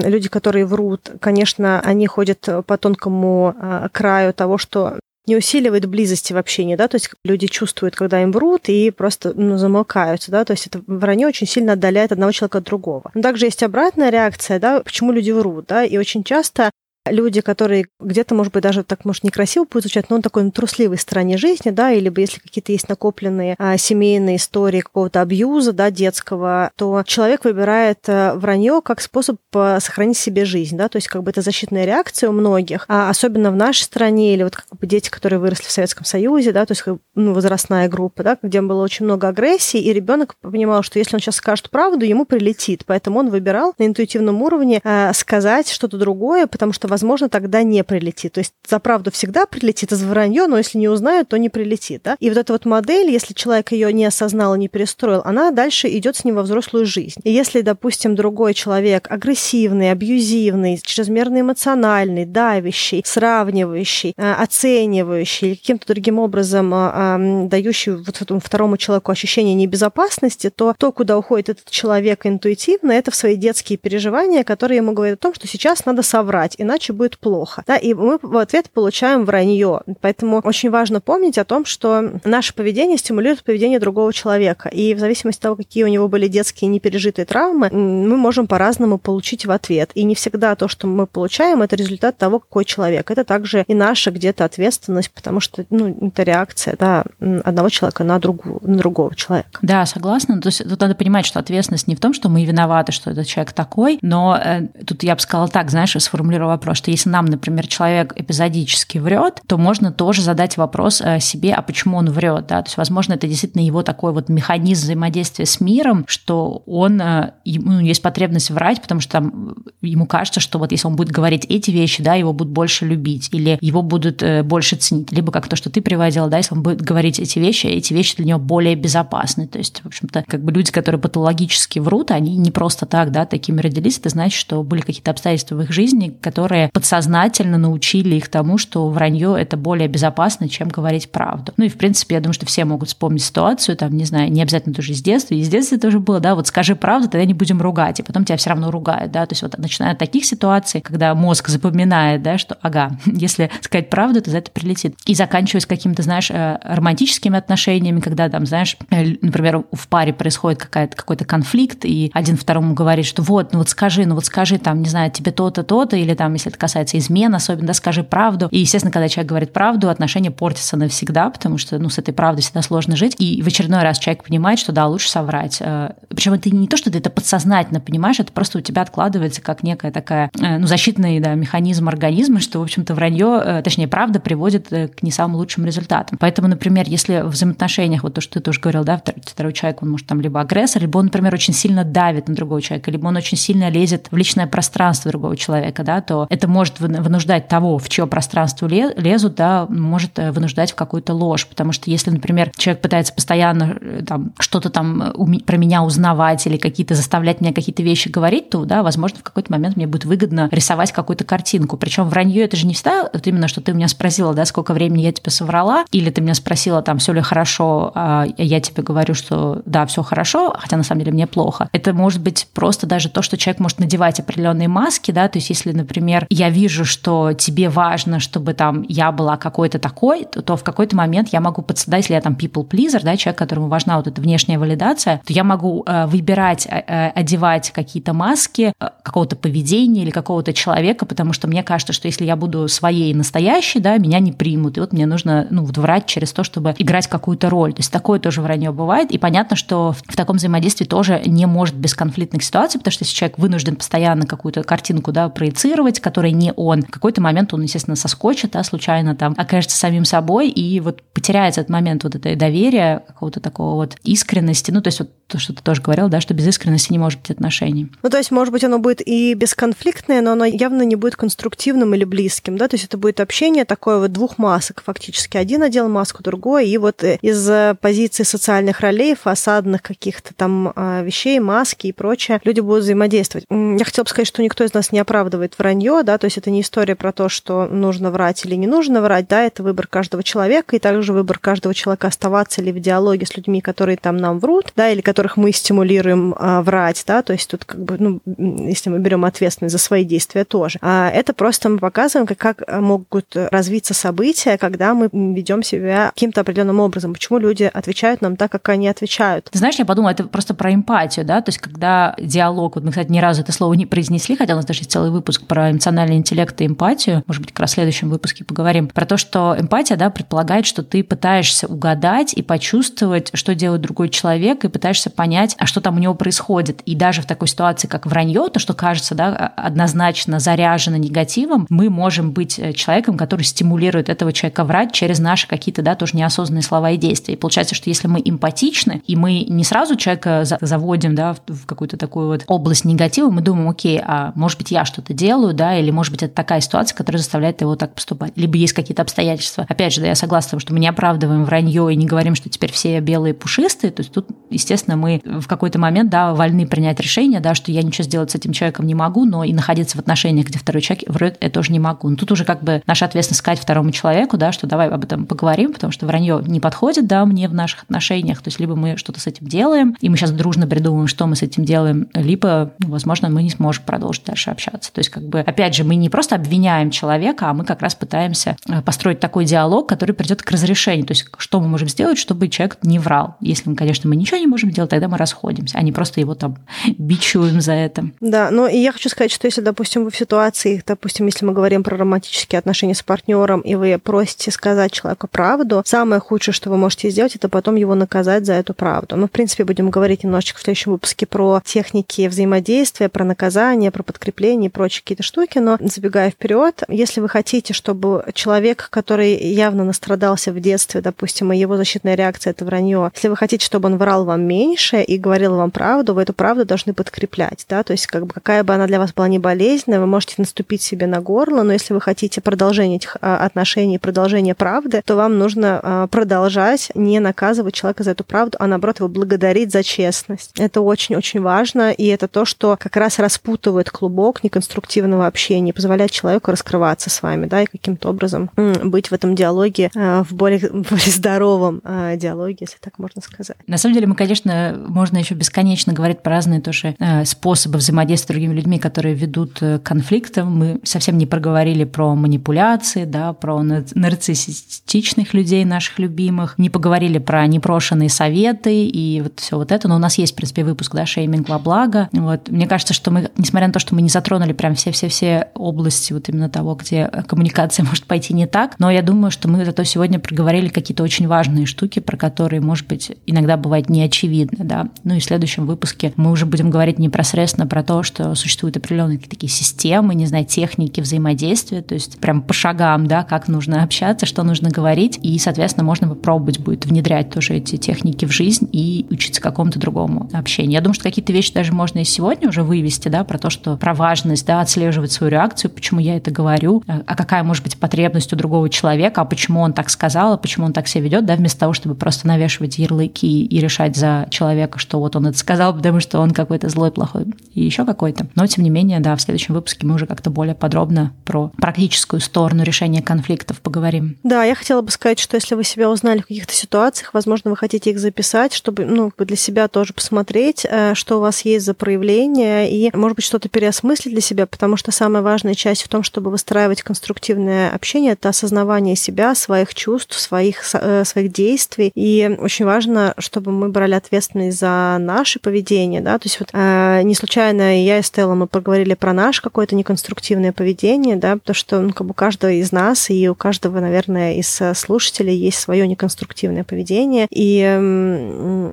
люди, которые врут, конечно, они ходят по тонкому а, краю того, что не усиливает близости в общении, да, то есть люди чувствуют, когда им врут, и просто ну, замолкаются, да, то есть это вранье очень сильно отдаляет одного человека от другого. Но также есть обратная реакция, да, почему люди врут, да, и очень часто люди, которые где-то, может быть, даже так, может, некрасиво будет звучать, но он такой на трусливой стороне жизни, да, или бы если какие-то есть накопленные а, семейные истории какого-то абьюза, да, детского, то человек выбирает а, вранье как способ а, сохранить себе жизнь, да, то есть как бы это защитная реакция у многих, а особенно в нашей стране или вот как бы дети, которые выросли в Советском Союзе, да, то есть ну, возрастная группа, да, где было очень много агрессии, и ребенок понимал, что если он сейчас скажет правду, ему прилетит, поэтому он выбирал на интуитивном уровне а, сказать что-то другое, потому что возможно, тогда не прилетит. То есть за правду всегда прилетит, из вранье, но если не узнают, то не прилетит. Да? И вот эта вот модель, если человек ее не осознал и не перестроил, она дальше идет с ним во взрослую жизнь. И если, допустим, другой человек агрессивный, абьюзивный, чрезмерно эмоциональный, давящий, сравнивающий, э, оценивающий или каким-то другим образом э, дающий вот этому второму человеку ощущение небезопасности, то то, куда уходит этот человек интуитивно, это в свои детские переживания, которые ему говорят о том, что сейчас надо соврать, иначе иначе будет плохо. Да, и мы в ответ получаем вранье. Поэтому очень важно помнить о том, что наше поведение стимулирует поведение другого человека. И в зависимости от того, какие у него были детские непережитые травмы, мы можем по-разному получить в ответ. И не всегда то, что мы получаем, это результат того, какой человек. Это также и наша где-то ответственность, потому что ну, это реакция да, одного человека на, другую, на другого человека. Да, согласна. То есть тут надо понимать, что ответственность не в том, что мы виноваты, что этот человек такой, но э, тут я бы сказала так, знаешь, сформулировала вопрос что если нам, например, человек эпизодически врет, то можно тоже задать вопрос э, себе, а почему он врет, да, то есть, возможно, это действительно его такой вот механизм взаимодействия с миром, что он, э, ему ну, есть потребность врать, потому что там ему кажется, что вот если он будет говорить эти вещи, да, его будут больше любить, или его будут э, больше ценить, либо как то, что ты приводила, да, если он будет говорить эти вещи, эти вещи для него более безопасны, то есть, в общем-то, как бы люди, которые патологически врут, они не просто так, да, такими родились, это значит, что были какие-то обстоятельства в их жизни, которые подсознательно научили их тому, что вранье это более безопасно, чем говорить правду. Ну и, в принципе, я думаю, что все могут вспомнить ситуацию, там, не знаю, не обязательно тоже из детства, из детства тоже было, да, вот скажи правду, тогда не будем ругать, и потом тебя все равно ругают, да, то есть вот начиная от таких ситуаций, когда мозг запоминает, да, что, ага, если сказать правду, то за это прилетит. И заканчивая с какими-то, знаешь, э, романтическими отношениями, когда там, знаешь, э, например, в паре происходит какая-то, какой-то конфликт, и один второму говорит, что вот, ну вот скажи, ну вот скажи там, не знаю, тебе то-то, то-то, или там, если это касается измен, особенно, да, скажи правду. И, естественно, когда человек говорит правду, отношения портятся навсегда, потому что, ну, с этой правдой всегда сложно жить. И в очередной раз человек понимает, что да, лучше соврать. Э, Причем это не то, что ты это подсознательно понимаешь, это просто у тебя откладывается как некая такая, ну, защитный да, механизм организма, что, в общем-то, вранье, точнее, правда приводит к не самым лучшим результатам. Поэтому, например, если в взаимоотношениях, вот то, что ты тоже говорил, да, второй человек, он может там либо агрессор, либо он, например, очень сильно давит на другого человека, либо он очень сильно лезет в личное пространство другого человека, да, то это может вынуждать того, в чье пространство лезут, да, может э, вынуждать в какую-то ложь. Потому что если, например, человек пытается постоянно э, там, что-то там про меня узнавать или какие-то заставлять меня какие-то вещи говорить, то, да, возможно, в какой-то момент мне будет выгодно рисовать какую-то картинку. Причем вранье это же не всегда вот именно, что ты меня спросила, да, сколько времени я тебе соврала, или ты меня спросила, там, все ли хорошо, а я тебе говорю, что да, все хорошо, хотя на самом деле мне плохо. Это может быть просто даже то, что человек может надевать определенные маски, да, то есть если, например, я вижу, что тебе важно, чтобы там я была какой-то такой, то, то в какой-то момент я могу подсадать, если я там people pleaser, да, человек, которому важна вот эта внешняя валидация, то я могу э, выбирать, э, э одевать какие-то маски э, какого-то поведения или какого-то человека, потому что мне кажется, что если я буду своей настоящей, да, меня не примут, и вот мне нужно, ну, вот врать через то, чтобы играть какую-то роль. То есть такое тоже вранье бывает, и понятно, что в таком взаимодействии тоже не может без конфликтных ситуаций, потому что если человек вынужден постоянно какую-то картинку да, проецировать, которая не он, в какой-то момент он, естественно, соскочит, да, случайно там окажется самим собой, и вот потеряется этот момент вот это доверия, какого-то такого вот искренности. Ну, то есть вот то, что ты тоже говорил, да, что без искренности не может быть отношений. Ну, то есть, может быть, оно будет и бесконфликтное, но оно явно не будет конструктивным или близким, да, то есть это будет общение такое вот двух масок фактически. Один одел маску, другой, и вот из позиции социальных ролей, фасадных каких-то там а, вещей, маски и прочее, люди будут взаимодействовать. Я хотела бы сказать, что никто из нас не оправдывает вранье, да, то есть это не история про то, что нужно врать или не нужно врать, да, это выбор каждого человека, и также выбор каждого человека оставаться ли в диалоге с людьми, которые там нам врут, да, или которых мы стимулируем а, врать, да, то есть тут как бы, ну, если мы берем ответственность за свои действия тоже. А это просто мы показываем, как, как могут развиться события, когда мы ведем себя каким-то определенным образом, почему люди отвечают нам так, как они отвечают. Знаешь, я подумала, это просто про эмпатию, да, то есть когда диалог, вот мы, кстати, ни разу это слово не произнесли, хотя у нас даже есть целый выпуск про эмоциональный интеллект и эмпатию, может быть, как раз в следующем выпуске поговорим, про то, что эмпатия, да, предполагает, что ты пытаешься угадать и почувствовать, что делает другой человек, и пытаешься понять, а что там у него происходит. И даже в такой ситуации, как вранье, то, что кажется, да, однозначно заряжено негативом, мы можем быть э, человеком, который стимулирует этого человека врать через наши какие-то, да, тоже неосознанные слова и действия. И получается, что если мы эмпатичны, и мы не сразу человека заводим, да, в какую-то такую вот область негатива, мы думаем, окей, а может быть, я что-то делаю, да, или может быть, это такая ситуация, которая заставляет его так поступать. Либо есть какие-то обстоятельства. Опять же, да, я согласна, что мы не оправдываем вранье и не говорим, что теперь все белые пушистые. То есть тут, естественно, мы в какой-то момент, да, вольны принять решение, да, что я ничего сделать с этим человеком не могу, но и находиться в отношениях, где второй человек врет, я тоже не могу. Но тут уже как бы наша ответственность сказать второму человеку, да, что давай об этом поговорим, потому что вранье не подходит, да, мне в наших отношениях. То есть либо мы что-то с этим делаем, и мы сейчас дружно придумаем, что мы с этим делаем, либо, ну, возможно, мы не сможем продолжить дальше общаться. То есть как бы, опять же, мы не просто обвиняем человека, а мы как раз пытаемся э, построить такой диалог, который придет к разрешению. То есть что мы можем сделать, чтобы человек не врал. Если, конечно, мы ничего не можем делать, тогда мы расходимся, а не просто его там бичуем за это. Да, но и я хочу сказать, что если, допустим, вы в ситуации, допустим, если мы говорим про романтические отношения с партнером, и вы просите сказать человеку правду, самое худшее, что вы можете сделать, это потом его наказать за эту правду. Мы, в принципе, будем говорить немножечко в следующем выпуске про техники взаимодействия, про наказание, про подкрепление и прочие какие-то штуки, но забегая вперед, если вы хотите, чтобы человек, который явно настрадался в детстве, допустим, и его защитная реакция это вранье, если вы хотите, чтобы он врал вам меньше и говорил вам правду, вы эту правду должны подкреплять, да, то есть как бы какая бы она для вас была не болезненная, вы можете наступить себе на горло, но если вы хотите продолжение этих а, отношений, продолжение правды, то вам нужно а, продолжать не наказывать человека за эту правду, а наоборот его благодарить за честность. Это очень-очень важно, и это то, что как раз распутывает клубок неконструктивного общения, позволяет человеку раскрываться с вами, да, и каким-то образом быть в этом диалоге, а, в более, более здоровом диалоге, если так можно сказать. На самом деле мы, конечно, можно еще бесконечно говорить про разные тоже э, способы взаимодействия с другими людьми, которые ведут э, к конфликтам. Мы совсем не проговорили про манипуляции, да, про нарциссистичных людей наших любимых, не поговорили про непрошенные советы и вот все вот это. Но у нас есть, в принципе, выпуск, да, шейминг во благо. Вот. Мне кажется, что мы, несмотря на то, что мы не затронули прям все-все-все области вот именно того, где коммуникация может пойти не так, но я думаю, что мы зато сегодня проговорили какие-то очень важные штуки, про которые, может быть, иногда бывает не очевидно, да. Ну и в следующем выпуске мы уже будем говорить непосредственно про то, что существуют определенные такие системы, не знаю, техники взаимодействия, то есть прям по шагам, да, как нужно общаться, что нужно говорить, и, соответственно, можно попробовать будет внедрять тоже эти техники в жизнь и учиться какому-то другому общению. Я думаю, что какие-то вещи даже можно и сегодня уже вывести, да, про то, что про важность, да, отслеживать свою реакцию, почему я это говорю, а какая может быть потребность у другого человека, а почему он так сказал, а почему он так себя ведет, да, вместо того, чтобы просто навешивать ярлыки и решать за человека, что вот он это сказал, потому что он какой-то злой, плохой и еще какой-то. Но, тем не менее, да, в следующем выпуске мы уже как-то более подробно про практическую сторону решения конфликтов поговорим. Да, я хотела бы сказать, что если вы себя узнали в каких-то ситуациях, возможно, вы хотите их записать, чтобы, ну, для себя тоже посмотреть, э, что у вас есть за проявление, и, может быть, что-то переосмыслить для себя, потому что самая важная часть в том, чтобы выстраивать конструктивное общение, это осознавание себя, своих чувств, своих, э, своих действий. И очень важно, чтобы мы брали ответственность за наше поведение, да, то есть вот э, не случайно я и Стелла, мы поговорили про наше какое-то неконструктивное поведение, да, потому что ну, как бы у каждого из нас и у каждого, наверное, из э, слушателей есть свое неконструктивное поведение, и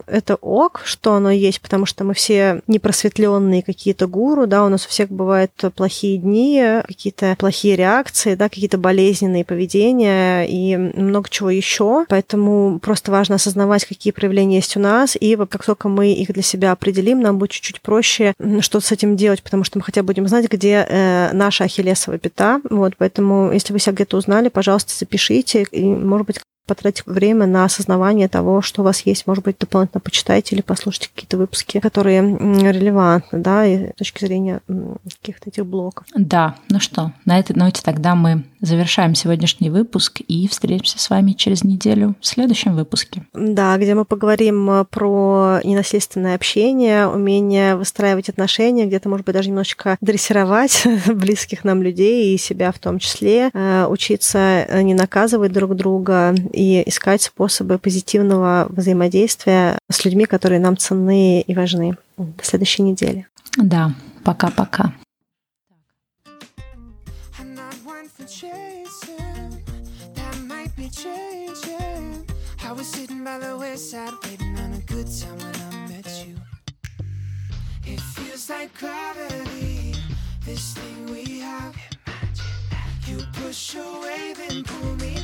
это ок, что оно есть, потому что мы все непросветленные какие-то гуру, да, у нас у всех бывают плохие дни, какие-то плохие реакции, да, какие-то болезненные поведения и много чего еще, поэтому просто важно осознавать, какие проявления есть у нас, и как только мы их для себя определим, нам будет чуть-чуть проще что-то с этим делать, потому что мы хотя бы будем знать, где э, наша ахиллесова пята. Вот, поэтому, если вы себя где-то узнали, пожалуйста, запишите, и, может быть, потратить время на осознавание того, что у вас есть, может быть, дополнительно почитайте или послушайте какие-то выпуски, которые релевантны, да, и с точки зрения каких-то этих блоков. Да, ну что, на этой ноте тогда мы завершаем сегодняшний выпуск и встретимся с вами через неделю в следующем выпуске. Да, где мы поговорим э, про ненасильственное общение, умение выстраивать отношения, где-то, может быть, даже немножечко дрессировать близких нам людей и себя в том числе, э, учиться не наказывать друг друга и искать способы позитивного взаимодействия с людьми, которые нам ценны и важны. До следующей недели. Да, пока-пока. I was sitting by the wayside, waiting on a good time when I met you. It feels like gravity, this thing we have. You push away, then pull me